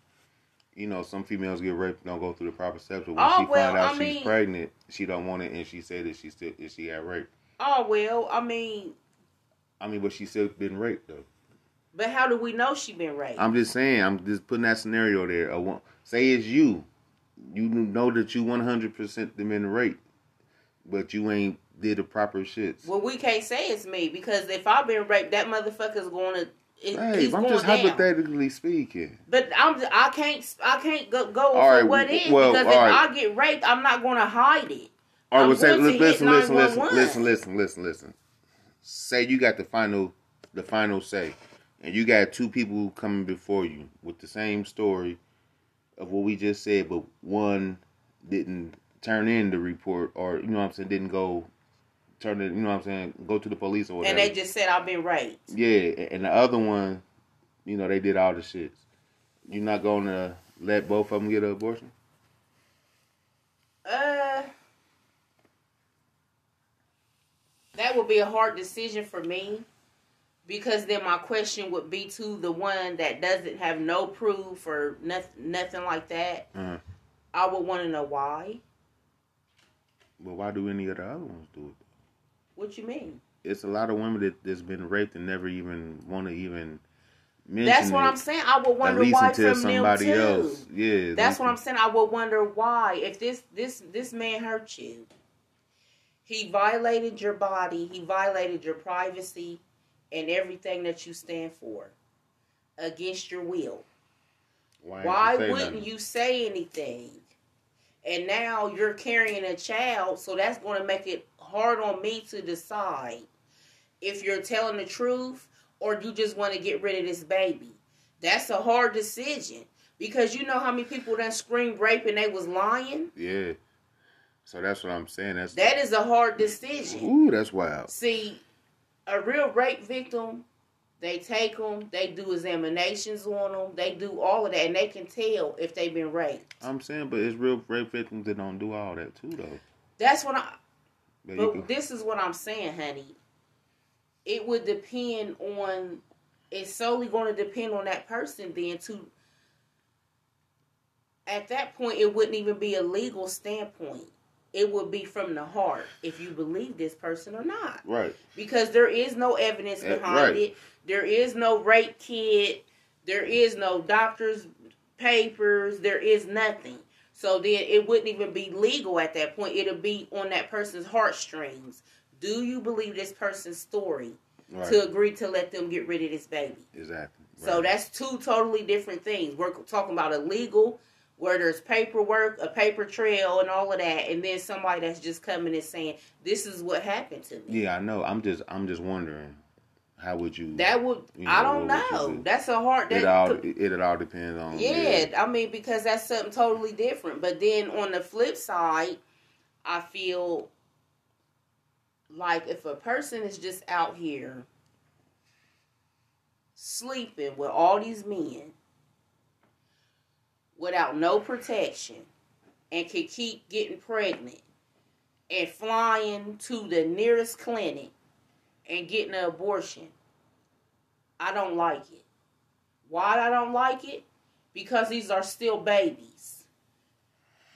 You know, some females get raped, don't go through the proper steps, but when Oh, she well, find out I she's mean- pregnant, she don't want it, and she said that she still that she got raped. Oh well, I mean, I mean, but she still been raped though. but how do we know she been raped? I'm just saying, I'm just putting that scenario there. Wo- say it's you, you know that you 100 percent been raped, but you ain't did the proper shits. well, we can't say it's me because if I've been raped, that motherfucker's going to. It, Hey, I'm just down. hypothetically speaking. But I'm I can't I can't go, go All right, what is well, because if right. I get raped, I'm not going to hide it. All right, well, say, listen, listen, listen, listen, listen, listen, listen, listen. Say you got the final, the final say, and you got two people coming before you with the same story of what we just said, but one didn't turn in the report, or you know what I'm saying, didn't go turn it, you know what I'm saying, go to the police or whatever. And they just said I've been raped. yeah, and the other one, you know, they did all the shits. You're not gonna let both of them get an abortion? Uh, that would be a hard decision for me because then my question would be to the one that doesn't have no proof or nothing, nothing like that. Uh-huh. I would want to know why. But why do any of the other ones do it? What you mean? it's a lot of women that that's been raped and never even want to even mention That's what it, I'm saying. I would wonder why from them somebody too. else. Yeah, That's what I'm saying. I would wonder why. If this this this man hurt you, he violated your body, he violated your privacy and everything that you stand for against your will. Why, Why you wouldn't nothing? you say anything? And now you're carrying a child, so that's going to make it hard on me to decide if you're telling the truth or you just want to get rid of this baby. That's a hard decision because you know how many people done screamed rape and they was lying. Yeah. So that's what I'm saying. That's That is a hard decision. ooh, that's wild. See, a real rape victim, they take them, they do examinations on them, they do all of that, and they can tell if they've been raped. I'm saying, but it's real rape victims that don't do all that too, though. That's what I. But But this is what I'm saying, honey. It would depend on. It's solely going to depend on that person then to. At that point, it wouldn't even be a legal standpoint. It would be from the heart if you believe this person or not. right. because there is no evidence Eh, behind right. it. There is no rape kit. There is no doctor's papers. There is nothing. So then it wouldn't even be legal at that point. It'll be on that person's heartstrings. Do you believe this person's story Right. to agree to let them get rid of this baby? exactly. So that's two totally different things. We're talking about a legal, where there's paperwork, a paper trail, and all of that, and then somebody that's just coming and saying, "This is what happened to me." Yeah, I know. I'm just, I'm just wondering, how would you? That would You I don't what would you know. do? That's a hard. it all, it, it all depends on. yeah, I mean because that's something totally different. But then on the flip side, I feel like if a person is just out here sleeping with all these men without no protection, and can keep getting pregnant and flying to the nearest clinic and getting an abortion, I don't like it. Why I don't like it? Because these are still babies.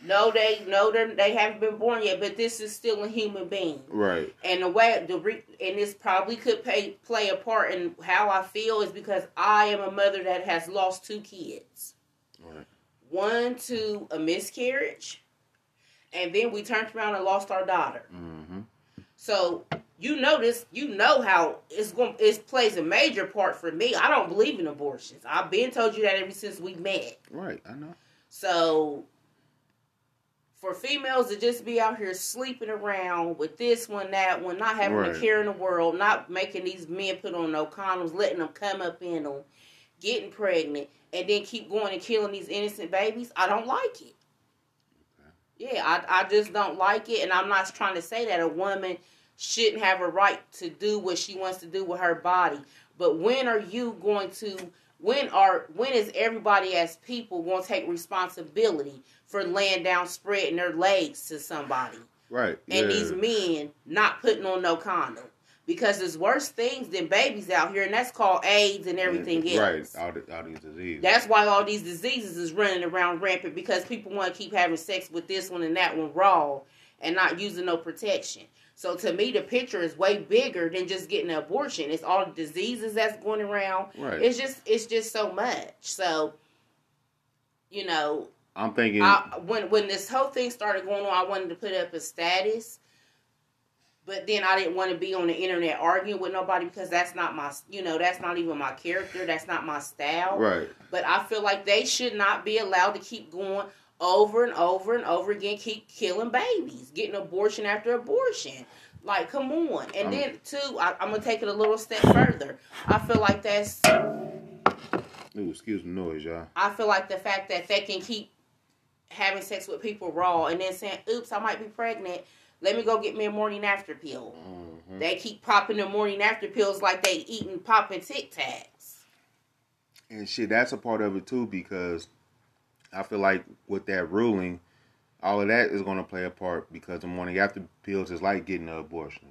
No, they no they they haven't been born yet, but this is still a human being. Right. And the way the re, and this probably could pay, play a part in how I feel is because I am a mother that has lost two kids. Right. One to a miscarriage, and then we turned around and lost our daughter. Mm-hmm. So you know this, you know how it's going. It plays a major part for me. I don't believe in abortions. I've been told you that ever since we met. Right. I know. So for females to just be out here sleeping around with this one, that one, not having Right. a care in the world, not making these men put on no condoms, letting them come up in them, getting pregnant, and then keep going and killing these innocent babies, I don't like it. Yeah, I, I just don't like it, and I'm not trying to say that a woman shouldn't have a right to do what she wants to do with her body. But when are you going to when are when is everybody as people going to take responsibility for laying down spreading their legs to somebody Right. and yeah. these men not putting on no condom because there's worse things than babies out here and that's called AIDS and everything Right. else. All, the, all these diseases. That's why all these diseases is running around rampant because people want to keep having sex with this one and that one raw and not using no protection. So to me, the picture is way bigger than just getting an abortion. It's all the diseases that's going around. Right. It's just it's just so much. So you know, I'm thinking. I, when when this whole thing started going on, I wanted to put up a status, but then I didn't want to be on the internet arguing with nobody because that's not my you know that's not even my character. That's not my style. right. But I feel like they should not be allowed to keep going over and over and over again, keep killing babies, getting abortion after abortion. Like, come on. And Um, then, too, I, I'm going to take it a little step further. I feel like that's, Ooh, excuse the noise, y'all. I feel like the fact that they can keep having sex with people raw and then saying, oops, I might be pregnant. Let me go get me a morning after pill. Mhm. They keep popping the morning after pills like they eating popping Tic Tacs. And shit, that's a part of it too because I feel like with that ruling, all of that is going to play a part because the morning after pills is like getting an abortion.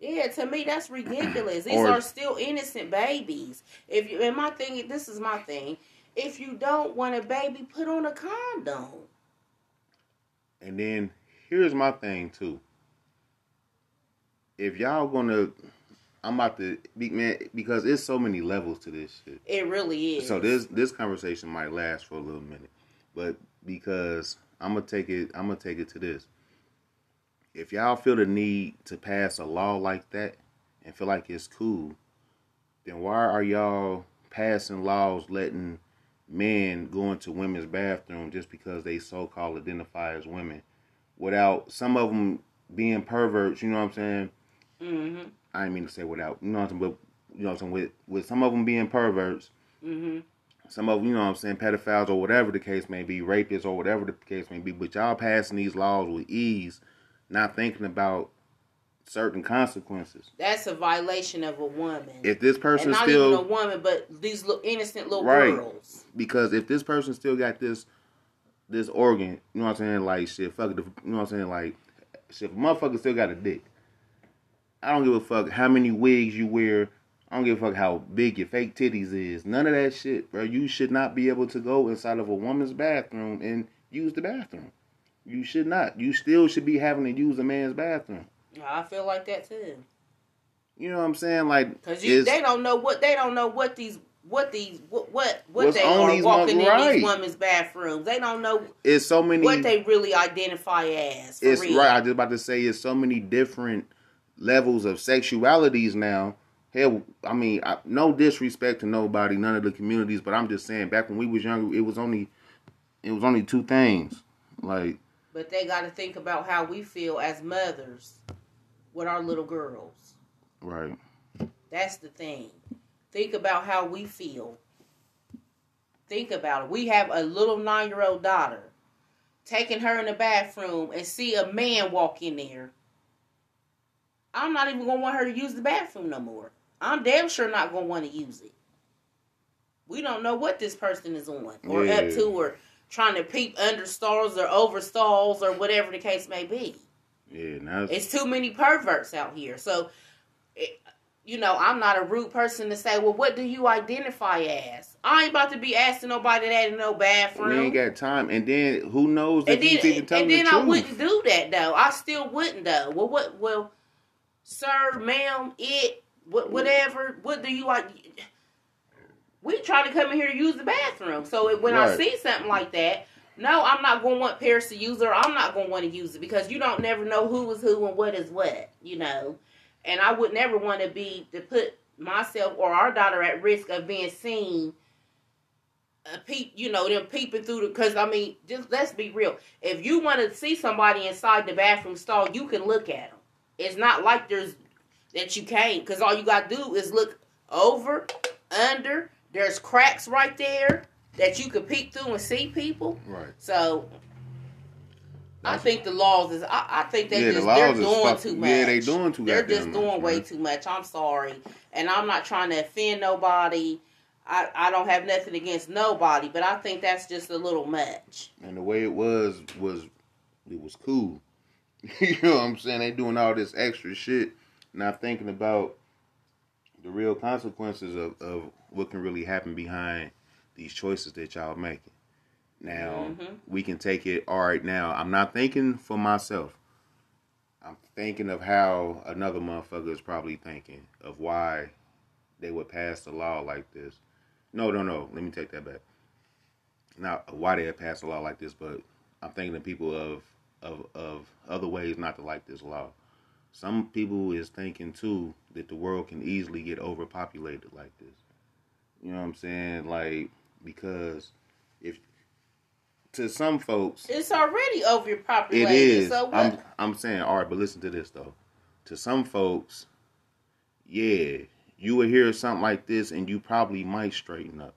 Yeah, to me that's ridiculous. These Or- are still innocent babies. If you and my thing, this is my thing. If you don't want a baby, put on a condom. And then here's my thing too. If y'all gonna, I'm about to be man because there's so many levels to this shit. It really is. So this this conversation might last for a little minute, but because I'm gonna take it, I'm gonna take it to this. If y'all feel the need to pass a law like that and feel like it's cool, then why are y'all passing laws letting men go into women's bathroom just because they so-called identify as women, without some of them being perverts? You know what I'm saying? Mm-hmm. I didn't mean to say without, you know what I'm saying, but you know what I'm saying, with with some of them being perverts, Mm-hmm. Some of you know what I'm saying, pedophiles or whatever the case may be, rapists or whatever the case may be, but y'all passing these laws with ease, not thinking about certain consequences. That's a violation of a woman. If this and person not even a woman, but these little innocent little Right. girls. because if this person still got this this organ, you know what I'm saying, like shit, fuck it, you know what I'm saying, like shit, if a motherfucker still got a dick. I don't give a fuck how many wigs you wear. I don't give a fuck how big your fake titties is. None of that shit, bro. You should not be able to go inside of a woman's bathroom and use the bathroom. You should not. You still should be having to use a man's bathroom. I feel like that too. You know what I'm saying? Like, Cause they don't know what they don't know what these what these what what, what they are walking in right. these women's bathrooms. They don't know it's so many. what they really identify as. For it's real. right. I was just about to say it's so many different levels of sexualities now. Hell, I mean, I, no disrespect to nobody, none of the communities, but I'm just saying, back when we was younger, it was only, it was only two things, like But they got to think about how we feel as mothers with our little girls. right, That's the thing. Think about how we feel. Think about it. We have a little nine year old daughter. Taking her in the bathroom and see a man walk in there. I'm not even going to want her to use the bathroom no more. I'm damn sure not going to want to use it. We don't know what this person is on or Yeah. up to or trying to peep under stalls or over stalls or whatever the case may be. Yeah, now It's too many perverts out here. So, it, you know, I'm not a rude person to say, well, what do you identify as? I ain't about to be asking nobody that in no bathroom. we ain't got time. And then who knows if and then, he's and then the I truth? wouldn't do that though. I still wouldn't though. Well, what? Well, sir, ma'am, it, what, whatever. What do you like? We try to come in here to use the bathroom. So when I see something like that, no, I'm not going to want Paris to use it. Or I'm not going to want to use it because you don't never know who is who and what is what. You know, and I would never want to be to put myself or our daughter at risk of being seen a peep, you know, them peeping through the. Because I mean, just let's be real. If you want to see somebody inside the bathroom stall, you can look at them. It's not like there's that you can't, because all you got to do is look over, under. There's cracks right there that you can peek through and see people. right. So. I think the laws is. I, I think they Yeah, the just they're doing fuck- too much. yeah, they're doing too They're just much, doing way man. too much. I'm sorry, and I'm not trying to offend nobody. I, I don't have nothing against nobody, but I think that's just a little much. And the way it was was it was cool. you know what I'm saying? They doing all this extra shit, not thinking about the real consequences of, of what can really happen behind these choices that y'all making. Now Mhm. we can take it all right now. I'm not thinking for myself. I'm thinking of how another motherfucker is probably thinking of why they would pass a law like this. No, no, no. Let me take that back not why they had passed a law like this, but I'm thinking of people of of of other ways not to like this law. Some people is thinking too that the world can easily get overpopulated like this. You know what I'm saying? Like because if to some folks It's already overpopulated. It is. So what? I'm I'm saying all right, but listen to this though. To some folks, yeah, you would hear something like this and you probably might straighten up.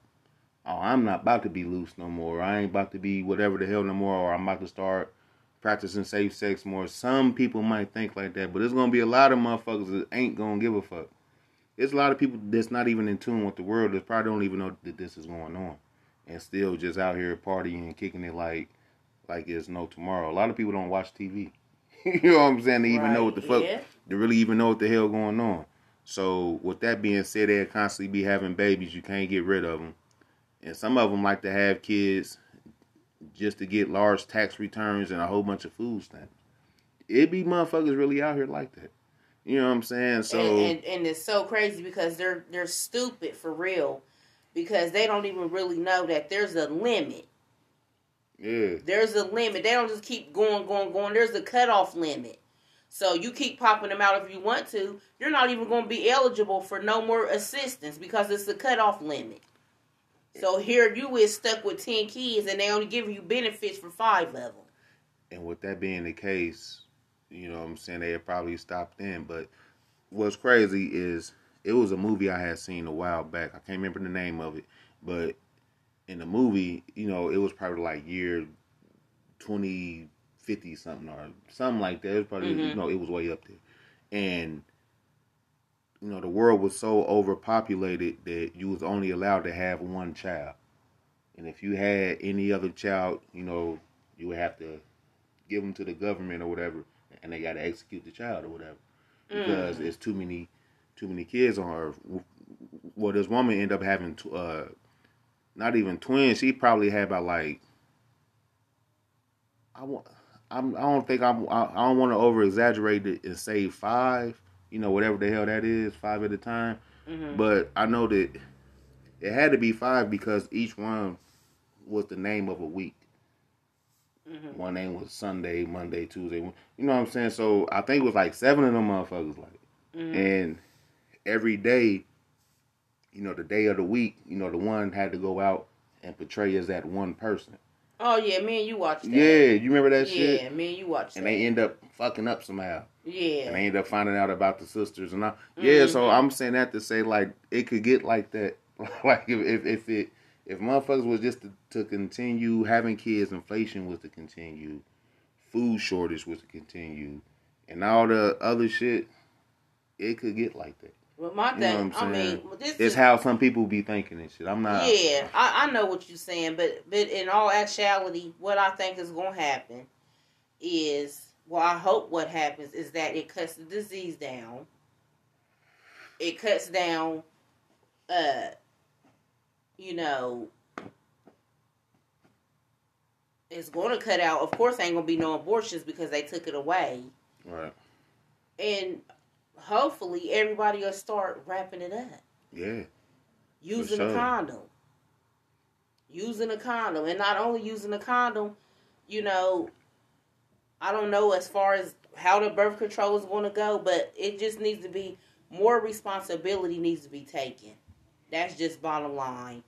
Oh, I'm not about to be loose no more. I ain't about to be whatever the hell no more, or I'm about to start practicing safe sex more. Some people might think like that, but there's gonna be a lot of motherfuckers that ain't gonna give a fuck. There's a lot of people that's not even in tune with the world that probably don't even know that this is going on, and still just out here partying and kicking it like like it's no tomorrow. A lot of people don't watch TV. you know what I'm saying? They even know what the fuck. yeah. They really even know what the hell going on. So with that being said, they'll constantly be having babies. You can't get rid of them, and some of them like to have kids just to get large tax returns and a whole bunch of food stamps. It be motherfuckers really out here like that. You know what I'm saying? So and, and and it's so crazy because they're they're stupid for real because they don't even really know that there's a limit. yeah, There's a limit. They don't just keep going, going, going. There's a cutoff limit. So you keep popping them out if you want to. You're not even going to be eligible for no more assistance because it's a cutoff limit. So here you is stuck with ten kids, and they only giving you benefits for five of them. and with that being the case, you know what I'm saying they had probably stopped in. But what's crazy is it was a movie I had seen a while back. I can't remember the name of it, but in the movie, you know, it was probably like year twenty fifty something or something like that. It was probably Mhm. you know, it was way up there. And you know, the world was so overpopulated that you was only allowed to have one child. And if you had any other child, you know, you would have to give them to the government or whatever, and they got to execute the child or whatever because it's too many, too many kids on Earth. Well, this woman ended up having, tw- uh, not even twins. She probably had about like, I want, I'm, I don't think I'm, I, I don't want to over exaggerate it and say five. You know, whatever the hell that is, five at a time. Mm-hmm. But I know that it had to be five because each one was the name of a week. Mm-hmm. One name was Sunday, Monday, Tuesday. You know what I'm saying? So I think it was like seven of them motherfuckers, like, Mm-hmm. and every day, you know, the day of the week, you know, the one had to go out and portray as that one person. Oh yeah, me and you watched that. Yeah, you remember that yeah, shit? Yeah, me and you watched And that. they end up fucking up somehow. yeah, and they end up finding out about the sisters and all. Yeah, so Mhm. I'm saying that to say like it could get like that. like if if, if it if motherfuckers was just to, to continue having kids, inflation was to continue, food shortage was to continue, and all the other shit, it could get like that. Well, my You know thing, what I'm I mean, this It's is how some people be thinking and shit. I'm not. Yeah, I, I know what you're saying, but but in all actuality, what I think is going to happen is, well, I hope what happens is that it cuts the disease down. It cuts down, uh, you know, it's going to cut out. Of course, ain't going to be no abortions because they took it away, Right. and hopefully everybody will start wrapping it up Yeah. using sure. a condom. Using a condom. And not only using a condom, you know, I don't know as far as how the birth control is going to go, but it just needs to be more responsibility needs to be taken. That's just bottom line.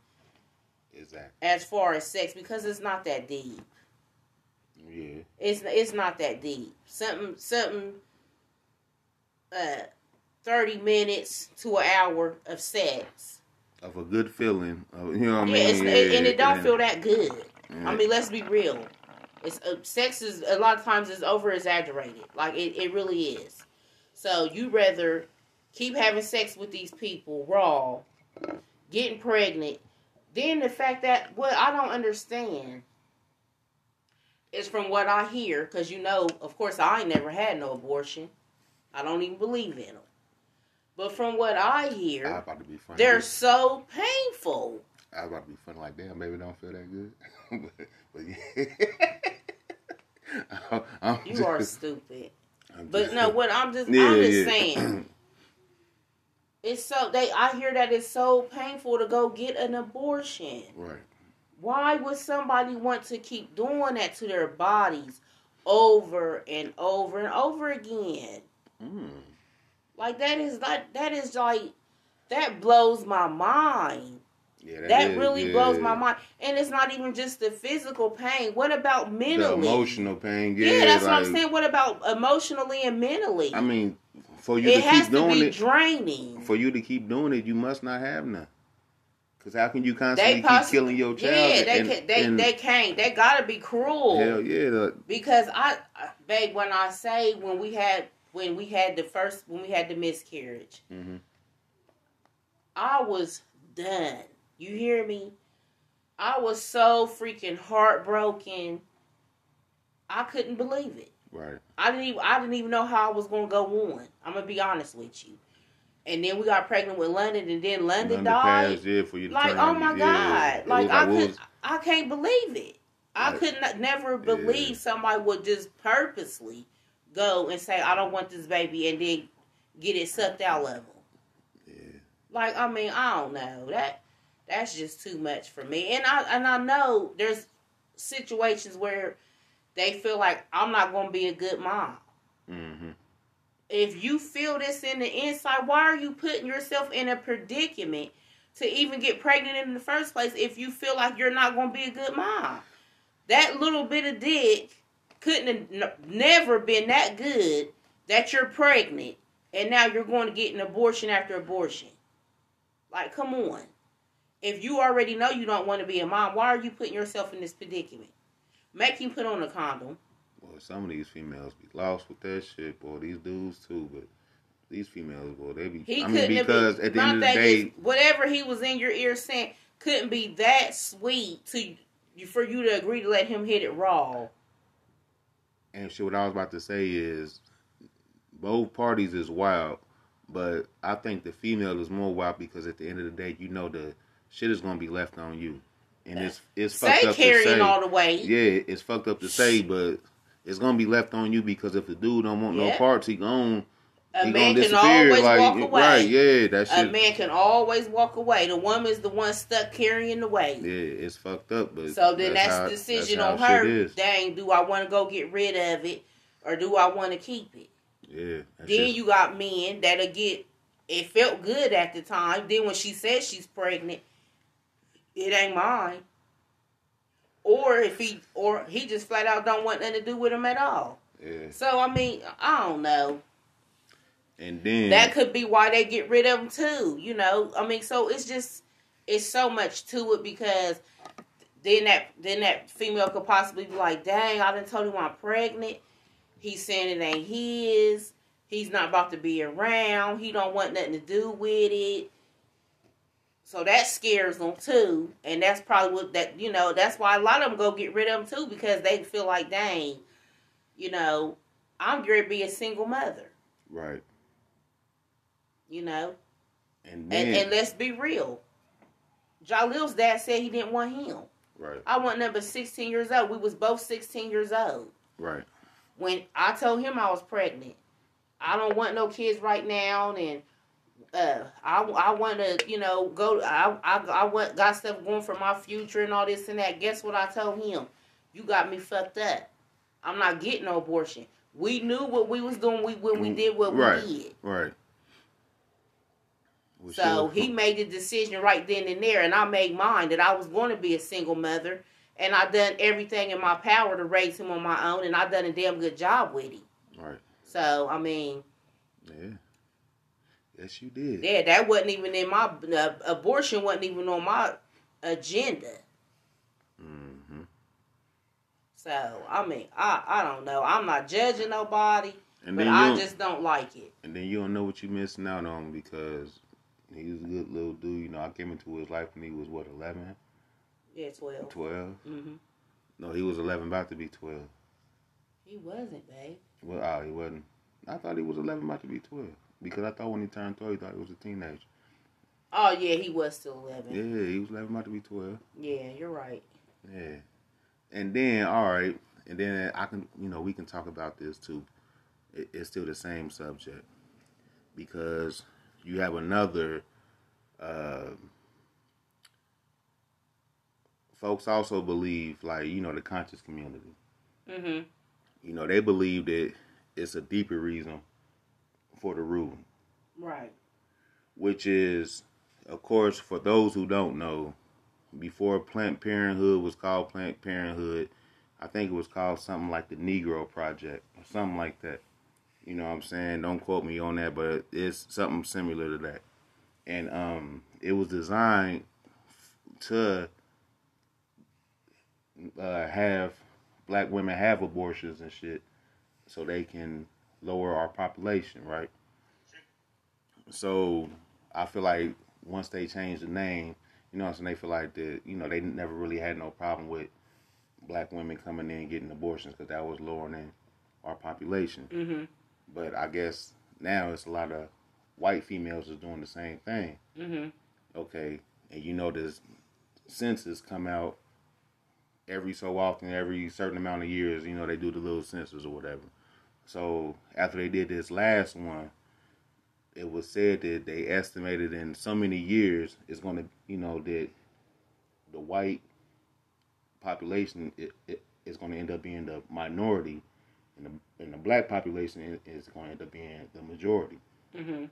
Exactly. As far as sex, because it's not that deep. Yeah. It's it's not that deep. Something something. Uh, thirty minutes to an hour of sex. Of a good feeling. Of, you know what I Yeah, mean? it's, and it don't feel that good. Yeah. I mean, let's be real. It's uh, sex is a lot of times is over exaggerated. Like it, it really is. So you rather keep having sex with these people raw, getting pregnant. Then the fact that what I don't understand is from what I hear, because you know, of course, I ain't never had no abortion. I don't even believe in them. But from what I I hear, about to be funny. they're so painful. I was about to be funny like, damn, baby, don't feel that good. but, but yeah. I'm- I'm You are stupid. I'm But just- no, what I'm just Yeah, I'm just yeah. saying. It's so they I hear that it's so painful to go get an abortion. Right. Why would somebody want to keep doing that to their bodies over and over and over again? Mm. Like that is like that is like that blows my mind. Yeah, That is, really yeah. blows my mind. And it's not even just the physical pain. What about The mentally? emotional pain. Yeah, Yeah, that's what I'm saying. What about emotionally and mentally? I mean, for you it to has keep to doing be it, draining. for you to keep doing it, you must not have none. Because how can you constantly They keep killing your child? Yeah, they and, can, they and they can't. They gotta be cruel. hell yeah, the- Because I, I- babe, when I say when we had when we had the first when we had the miscarriage, Mhm. I was done. You hear me? I was so freaking heartbroken. I couldn't believe it. Right. I didn't even I didn't even know how I was gonna go on. I'm gonna be honest with you. And then we got pregnant with London, and then London, London died. passed, yeah, for you to Like, oh my yeah. god! It Like I could, was- I can't believe it. I Like- could not never believe somebody would just purposely go and say, "I don't want this baby," and then get it sucked out of them. yeah. Like, I mean, I don't know that that's just too much for me. And I and I know there's situations where they feel like I'm not going to be a good mom. Mhm. If you feel this in the inside, why are you putting yourself in a predicament to even get pregnant in the first place if you feel like you're not going to be a good mom? That little bit of dick couldn't have n- never been that good that you're pregnant and now you're going to get an abortion after abortion. Like, come on. If you already know you don't want to be a mom, why are you putting yourself in this predicament? Make him put on a condom. Well, some of these females be lost with that shit, boy. These dudes too, but these females, boy, they be. He I mean, couldn't because have been, at the end of the day, is, whatever he was in your ear saying couldn't be that sweet to you for you to agree to let him hit it raw. And shit. What I was about to say is, both parties is wild, but I think the female is more wild because at the end of the day, you know the shit is gonna be left on you, and it's it's fucked Say up to say. all the weight. Yeah, it's fucked up to say, but it's gonna be left on you because if the dude don't want no parts, he gon' A he man can always like, walk away. Right? Yeah, that A man can always walk away. The woman's the one stuck carrying the weight. Yeah, it's fucked up, but So then that's, how- the decision that's on her. shit. Dang, do I want to go get rid of it or do I want to keep it? Yeah, then shit- you got men that'll get it felt good at the time. Then when she says she's pregnant, it ain't mine. Or if he or he just flat out don't want nothing to do with him at all. yeah, So I mean, I don't know. And then That could be why they get rid of them too. You know, I mean, so it's just it's so much to it because then that then that female could possibly be like, "Dang, I done told him I'm pregnant. He's saying it ain't his. He's not about to be around. He don't want nothing to do with it. So that scares them too, and that's probably what that you know. That's why a lot of them go get rid of them too because they feel like, dang, you know, I'm going to be a single mother. Right. You know, And then and, and let's be real. Jalil's dad said he didn't want him. right, I wasn't number 16 years old. We was both 16 years old. right, When I told him I was pregnant, I don't want no kids right now, and uh, I, I want to, you know, go. I, I, I want got stuff going for my future and all this and that. Guess what I told him? You got me fucked up. I'm not getting no abortion. We knew what we was doing we, when we did what right, we did. right. So he made the decision right then and there, and I made mine that I was going to be a single mother, and I done everything in my power to raise him on my own, and I done a damn good job with him. Right. So I mean, Yeah. Yes, you did. yeah, that wasn't even in my uh, abortion wasn't even on my agenda. hmm So I mean, I I don't know. I'm not judging nobody, And but I just don't like it. and then you don't know what you're missing out on because he was a good little dude. You know, I came into his life when he was what 11, Yeah, twelve. 12. Mm-hmm. No, he was 11, about to be 12. He wasn't, babe. Well, oh, he wasn't. I thought he was 11, about to be 12. Because I thought when he turned 12, he thought he was a teenager. Oh yeah, he was still eleven. Yeah, he was 11, about to be 12. yeah you're right. Yeah. And then, all right, and then I can, you know, we can talk about this too. It, it's still the same subject because you have another. Uh, folks also believe, like you know, the conscious community. Mm-hmm. You know, they believe that it's a deeper reason for the ruling Right. which is, of course, for those who don't know, before Planned Parenthood was called Planned Parenthood, I think it was called something like the Negro Project or something like that. You know what I'm saying? Don't quote me on that, but it's something similar to that. And um, it was designed to uh, have black women have abortions and shit so they can lower our population, right? So I feel like once they changed the name, you know what I'm saying, they feel like that, you know, they never really had no problem with black women coming in getting abortions because that was lowering our population. Mm-hmm. But I guess now it's a lot of white females is doing the same thing. Mm-hmm. Okay, and you know this census come out every so often, every certain amount of years. You know they do the little census or whatever. So after they did this last one, it was said that they estimated in so many years it's going to, you know, that the white population it, it, is going to end up being the minority, and the and the black population is going to end up being the majority. Mm-hmm.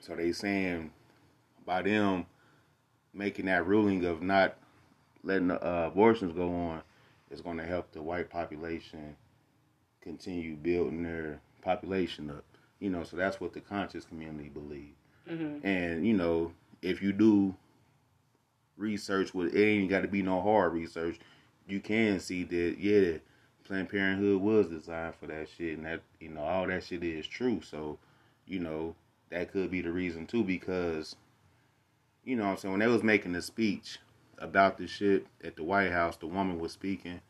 So they saying by them making that ruling of not letting the, uh, abortions go on is going to help the white population continue building their population up. You know, so that's what the conscious community believe. Mm-hmm. And you know, if you do research with it ain't got to be no hard research, you can see that yeah, Planned Parenthood was designed for that shit, and that you know all that shit is true. So, you know, that could be the reason too, because you know I'm saying when they was making the speech about the shit at the White House, the woman was speaking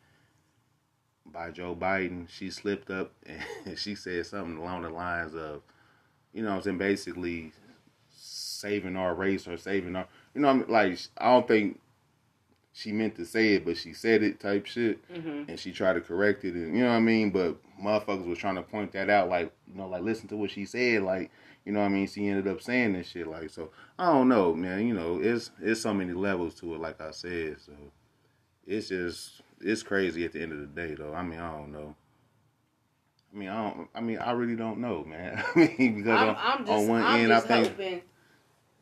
by Joe Biden. She slipped up and she said something along the lines of, you know I'm saying, basically saving our race or saving our, you know, I'm like I don't think she meant to say it, but she said it type shit, Mm-hmm. and she tried to correct it, and you know what I mean. But motherfuckers was trying to point that out, like you know, like listen to what she said, like you know what I mean. She ended up saying this shit, like so. I don't know, man. You know, it's it's so many levels to it, like I said. So it's just it's crazy at the end of the day, though. I mean, I don't know. I mean, I don't. I mean, I really don't know, man. I mean, because I'm, on, I'm just, on one I'm end, just I think hoping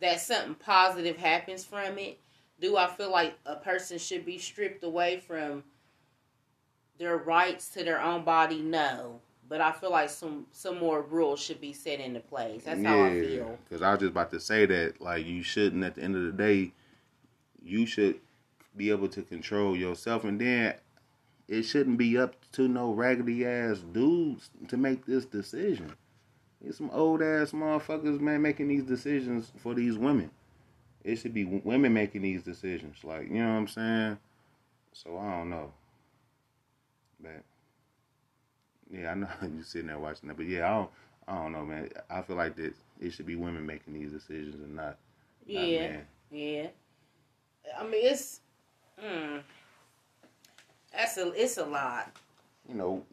that something positive happens from it. Do I feel like a person should be stripped away from their rights to their own body? No, but I feel like some some more rules should be set into place. That's how I feel. Because I was just about to say that, like, you shouldn't. At the end of the day, you should be able to control yourself, and then it shouldn't be up to no raggedy ass dudes to make this decision. It's some old ass motherfuckers, man, making these decisions for these women. It should be women making these decisions. Like, you know what I'm saying? So I don't know. But yeah, I know you sitting there watching that, but yeah, I don't, I don't know, man. I feel like that it should be women making these decisions and not, not Yeah, men. yeah. I mean, it's, mm, that's a, it's a lot. You know,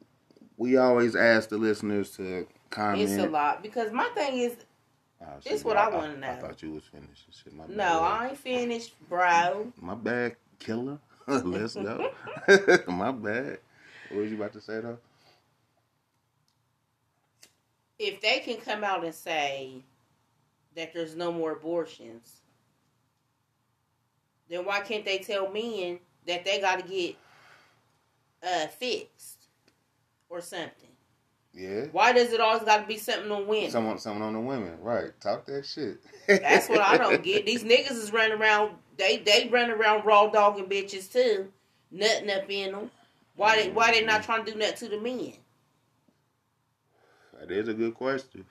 we always ask the listeners to comment. It's a lot because my thing is, This shit, what I wanna know. I thought you was finished. Shit, my bad. no, I ain't finished, bro. My bad, killer. Let's go. my bad. What was you about to say though? If they can come out and say that there's no more abortions, then why can't they tell men that they got to get uh, fixed or something? Yeah. Why does it always got to be something on women? Someone, someone on the women, right? Talk that shit. That's what I don't get. These niggas is running around. They they run around raw dogging bitches too, nutting up in them. Why they why they not trying to do nothing to the men? That is a good question.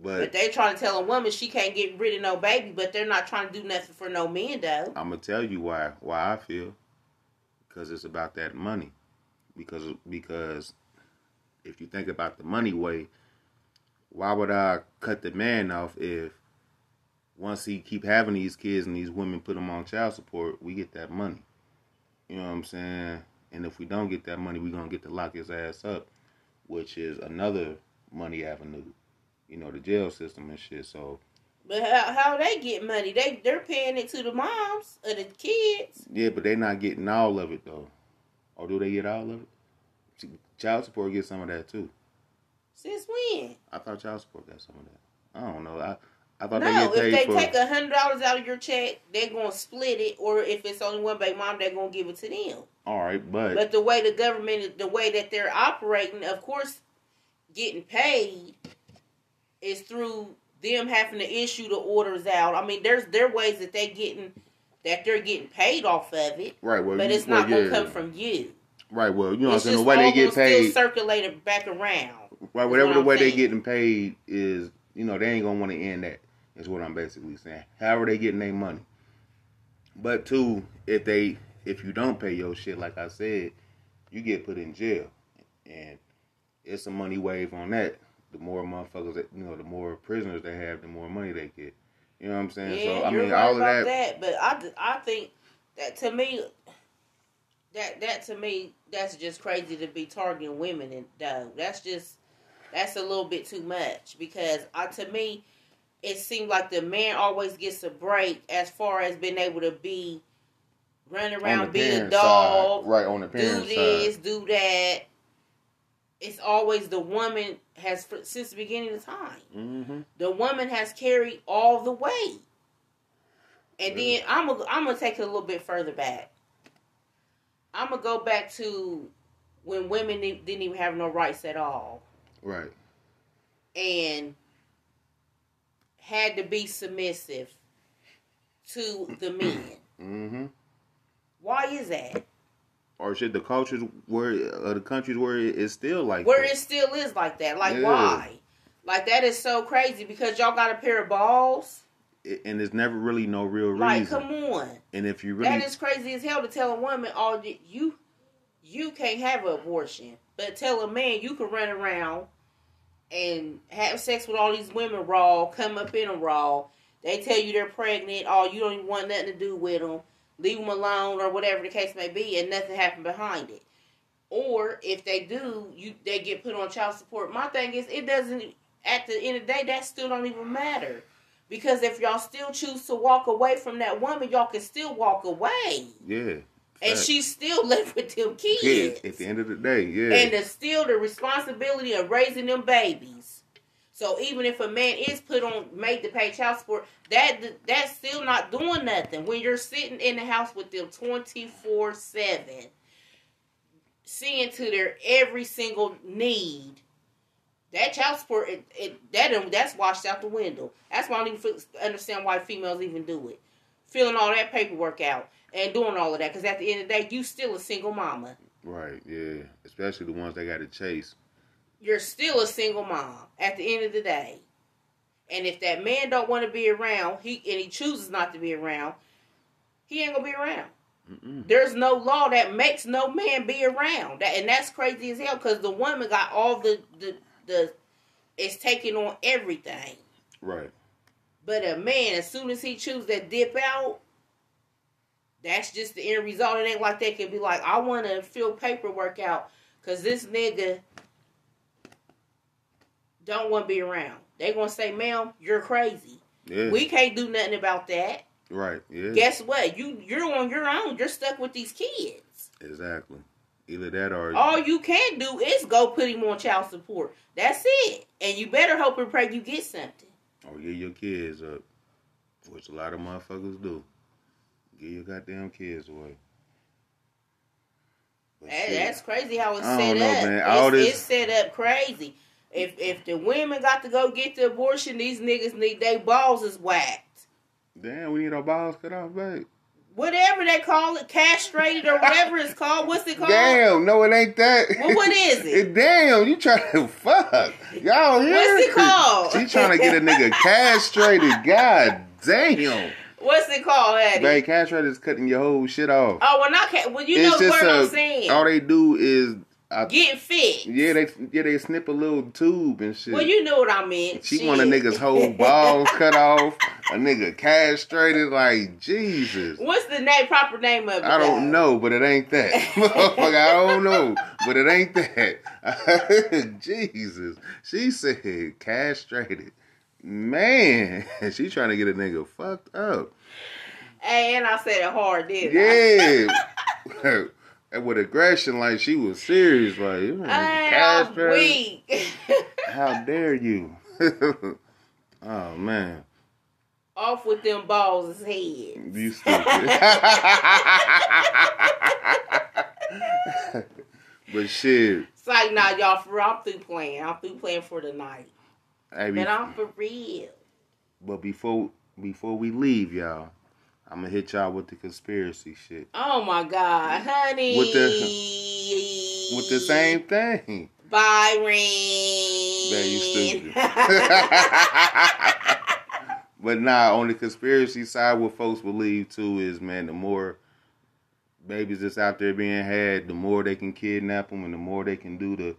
But But they trying to tell a woman she can't get rid of no baby, but they're not trying to do nothing for no men though. I'm gonna tell you why why I feel. Because it's about that money. Because because if you think about the money way, why would I cut the man off if once he keep having these kids and these women put them on child support, we get that money. You know what I'm saying? And if we don't get that money, we're gonna get to lock his ass up, which is another money avenue. You know, the jail system and shit. So But how, how they get money? They they're paying it to the moms of the kids. Yeah, but they're not getting all of it though. Or do they get all of it? Child support gets some of that too. Since when? I thought child support got some of that. I don't know. I I thought No, they if get they for. take a hundred dollars out of your check, they're gonna split it, or if it's only one baby mom, they're gonna give it to them. all right, but, But the way the government, the way that they're operating, of course, getting paid is through them having to issue the orders out. I mean, there's there ways that they getting that they're getting paid off of it, right, well, but you- it's not well, gonna come from you. Right. Well, you know, what I'm it's saying the way they get paid, circulated back around. right? Whatever what the way they getting paid is, you know, they ain't gonna want to end that. Is what I'm basically saying. However they getting their money, but two, if they if you don't pay your shit, like I said, you get put in jail, and it's a money wave on that. The more motherfuckers, that, you know, the more prisoners they have, the more money they get. You know what I'm saying? Yeah, so I you're mean, right all of about that, that. But I, I think that to me, that that to me, that's just crazy to be targeting women and though. That's just that's a little bit too much because I to me, it seemed like the man always gets a break as far as being able to be run on around, the be a dog, side, right on the do parent this, side. do that. It's always the woman has since the beginning of time Mm-hmm. the woman has carried all the weight. And then I'm gonna I'm gonna take it a little bit further back. I'm gonna go back to when women didn't even have no rights at all Right. and had to be submissive to the men. Mm-hmm. Why is that? Or should the cultures where uh, the countries where it's still like Where that? it still is like that. Like Yeah. why? Like that is so crazy because y'all got a pair of balls. And there's never really no real Like, reason. come on. And if you really That is crazy as hell to tell a woman, "Oh, you, you can't have an abortion," but tell a man you can run around and have sex with all these women raw, come up in them raw. They tell you they're pregnant. Oh, you don't even want nothing to do with them. Leave them alone, or whatever the case may be, and nothing happened behind it. Or if they do, you they get put on child support. My thing is, it doesn't. At the end of the day, that still don't even matter. Because if y'all still choose to walk away from that woman, y'all can still walk away. yeah. And she's still left with them yeah, kids. at the end of the day, yeah. And it's still the responsibility of raising them babies. So even if a man is put on made to pay child support, that that's still not doing nothing. When you're sitting in the house with them twenty four seven, seeing to their every single need, that child support it, it that that's washed out the window. That's why I don't even understand why females even do it, filling all that paperwork out and doing all of that. Because at the end of the day, you still a single mama. right, yeah. Especially the ones that got to chase. you're still a single mom at the end of the day. And if that man don't want to be around, he and he chooses not to be around, he ain't gonna be around. Mm-mm. There's no law that makes no man be around. That and that's crazy as hell because the woman got all the the the is taking on everything. Right. But a man, as soon as he chooses to dip out, that's just the end result. It ain't like they can be like, I want to fill paperwork out because this nigga don't want to be around. They gonna say, "Ma'am, you're crazy. Yeah. We can't do nothing about that." right. Yeah. Guess what? You you're on your own. You're stuck with these kids. Exactly. Either that or All you can do is go put him on child support. That's it. And you better hope and pray you get something. Oh, or give your kids up, which a lot of motherfuckers do. Get your goddamn kids away. That, that's crazy how it's set know, up. man. It's, All this- it's set up crazy. If if the women got to go get the abortion, these niggas need their balls is whacked. damn, we need our balls cut off, babe. Whatever they call it, castrated or whatever it's called. What's it called? Damn, no, it ain't that. Well, what is it? damn, you trying to fuck? Y'all here? What's it called? She trying to get a nigga castrated. God damn. What's it called, Eddie? Babe, castrated is cutting your whole shit off. Oh, well, not ca- well. You know the word I'm saying. all they do is, I, Getting fit. yeah, they yeah they snip a little tube and shit. Well, you know what I meant. She Shit. want a nigga's whole balls cut off, a nigga castrated. Like Jesus, What's the name? Proper name of it? I don't know, but it ain't that. I don't know, but it ain't that. Jesus, she said castrated. Man, she trying to get a nigga fucked up. Hey, and I said it hard, didn't I? Yeah. And with aggression, like she was serious, like you I'm weak. How dare you? oh man, Off with them balls' head. you stupid. but shit, It's like, nah, y'all, for I'm through playing. I'm through playing for the night. hey, But I'm for real. but before before we leave, y'all, I'm gonna hit y'all with the conspiracy shit. Oh my God, honey. With the With the same thing. Byron. Man, you stupid. but nah, on the conspiracy side, what folks believe too is, man, the more babies that's out there being had, the more they can kidnap them, and the more they can do the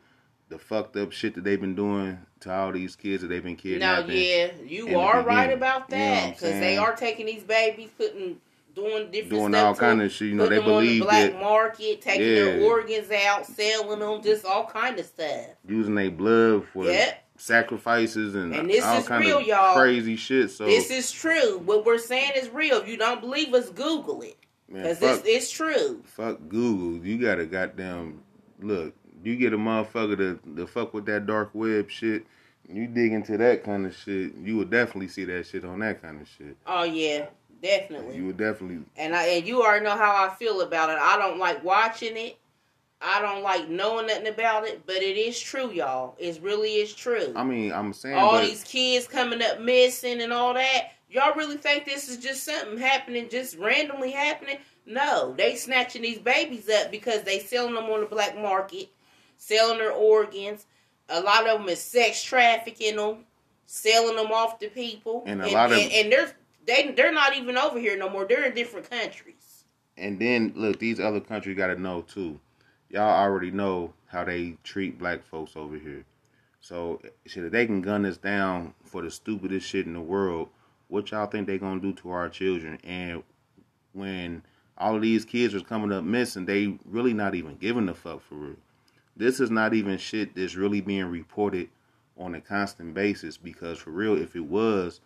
the fucked up shit that they've been doing to all these kids that they've been kidnapping. No, yeah, you are right about You know that because they are taking these babies, putting, doing different Doing stuff all kind of shit. You know, they them on the believe black that market, taking their organs out, selling them, just all kind of stuff. using their blood for Yep. sacrifices and, And this all is kind real, of y'all. crazy shit. So this is true. What we're saying is real. If you don't believe us, Google it because it's, it's true. fuck Google. You got to goddamn look. You get a motherfucker to, to fuck with that dark web shit. You dig into that kind of shit. You would definitely see that shit on that kind of shit. Oh yeah, definitely. You would definitely. and I and you already know how I feel about it. I don't like watching it. I don't like knowing nothing about it, but it is true, y'all. It really is true. I mean, I'm saying, all but these kids coming up missing and all that. Y'all really think this is just something happening, just randomly happening? No, they snatching these babies up because they selling them on the black market, selling their organs. A lot of them is sex trafficking them, selling them off to people, And a lot of- and, and they're they they're not even over here no more. They're in different countries. and then look, these other countries got to know too. Y'all already know how they treat black folks over here. So shit, if they can gun us down for the stupidest shit in the world, what y'all think they gonna do to our children? And when all of these kids was coming up missing, they really not even giving a fuck for real. This is not even shit that's really being reported on a constant basis because for real, if it was,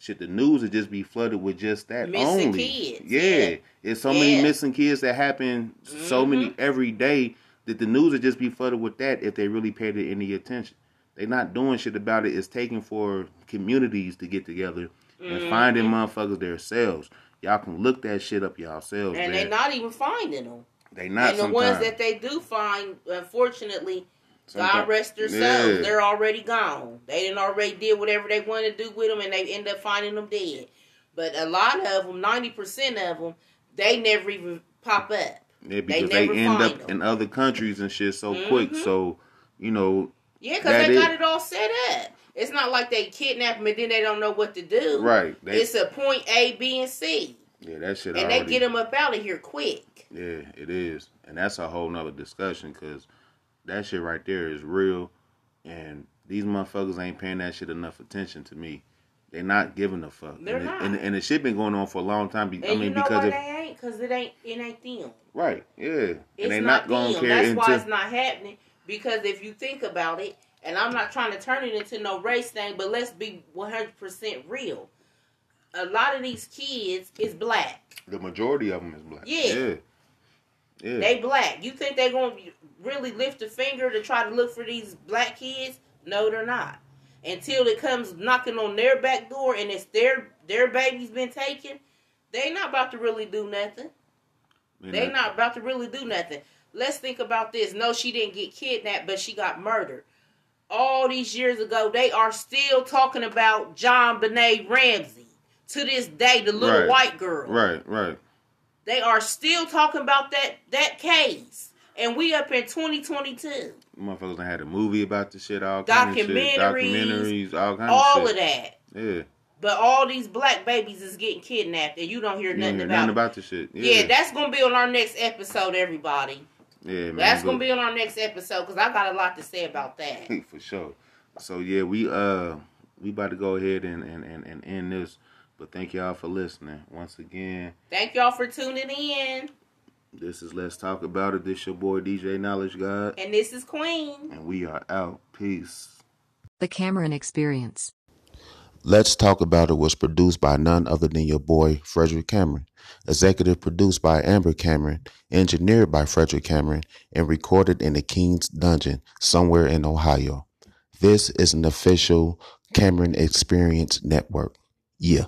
shit, the news would just be flooded with just that Missing only. kids, Yeah. yeah. it's so many missing kids that happen so many Mhm. every day that the news would just be flooded with that if they really paid it any attention. They're not doing shit about it. It's taking for communities to get together and Mhm. finding motherfuckers themselves. Y'all can look that shit up yourselves, and they're not even finding them. They not and the sometimes. ones that they do find, unfortunately, God rest their souls. Yeah. They're already gone. They didn't already did whatever they wanted to do with them, and they end up finding them dead. But a lot of them, ninety percent of them, they never even pop up. Yeah, because they, never end up them. in other countries and shit so quick. Mhm. So, you know, Yeah, because they got it all set up. It's not like they kidnap them and then they don't know what to do. Right. They, It's a point A, B, and C, yeah, that shit and already. they get them up out of here quick. Yeah, it is, and that's a whole nother discussion because that shit right there is real, and these motherfuckers ain't paying that shit enough attention to me. They're not giving a fuck. They're and, not. It, and, and the shit been going on for a long time. Be, And I mean, you know because why if they ain't? Because it ain't it ain't them. right, yeah, It's and they not, not, gonna care That's until why it's not happening. Because if you think about it, and I'm not trying to turn it into no race thing, but let's be 100 percent real. A lot of these kids is black. the majority of them is black. Yeah. yeah, yeah. They black. You think they're gonna really lift a finger to try to look for these black kids? No, they're not. Until it comes knocking on their back door and it's their their baby's been taken, they not about to really do nothing. Man, They not about to really do nothing. Let's think about this. No, she didn't get kidnapped, but she got murdered. All these years ago, they are still talking about JonBenét Ramsey. To this day, the little Right. white girl. Right, right. They are still talking about that that case. And we up in 2022. Motherfuckers done had a movie about the shit, all kind of shit, Documentaries, documentaries, all kind of shit. All of of that. Yeah, But all these black babies is getting kidnapped and you don't hear you nothing hear about nothing it. about the shit. yeah. Yeah, that's going to be on our next episode, everybody. yeah, man. That's to be on our next episode because I got a lot to say about that. for sure. So yeah, we uh we about to go ahead and and, and, and end this. But thank y'all for listening. Once again, Thank y'all for tuning in. this is Let's Talk About It. This your boy DJ Knowledge God. And this is Queen. And we are out. Peace. The Cameron Experience. Let's Talk About It was produced by none other than your boy, Frederick Cameron. Executive produced by Amber Cameron, engineered by Frederick Cameron, and recorded in the King's Dungeon somewhere in Ohio. This is an official Cameron Experience Network. Yeah.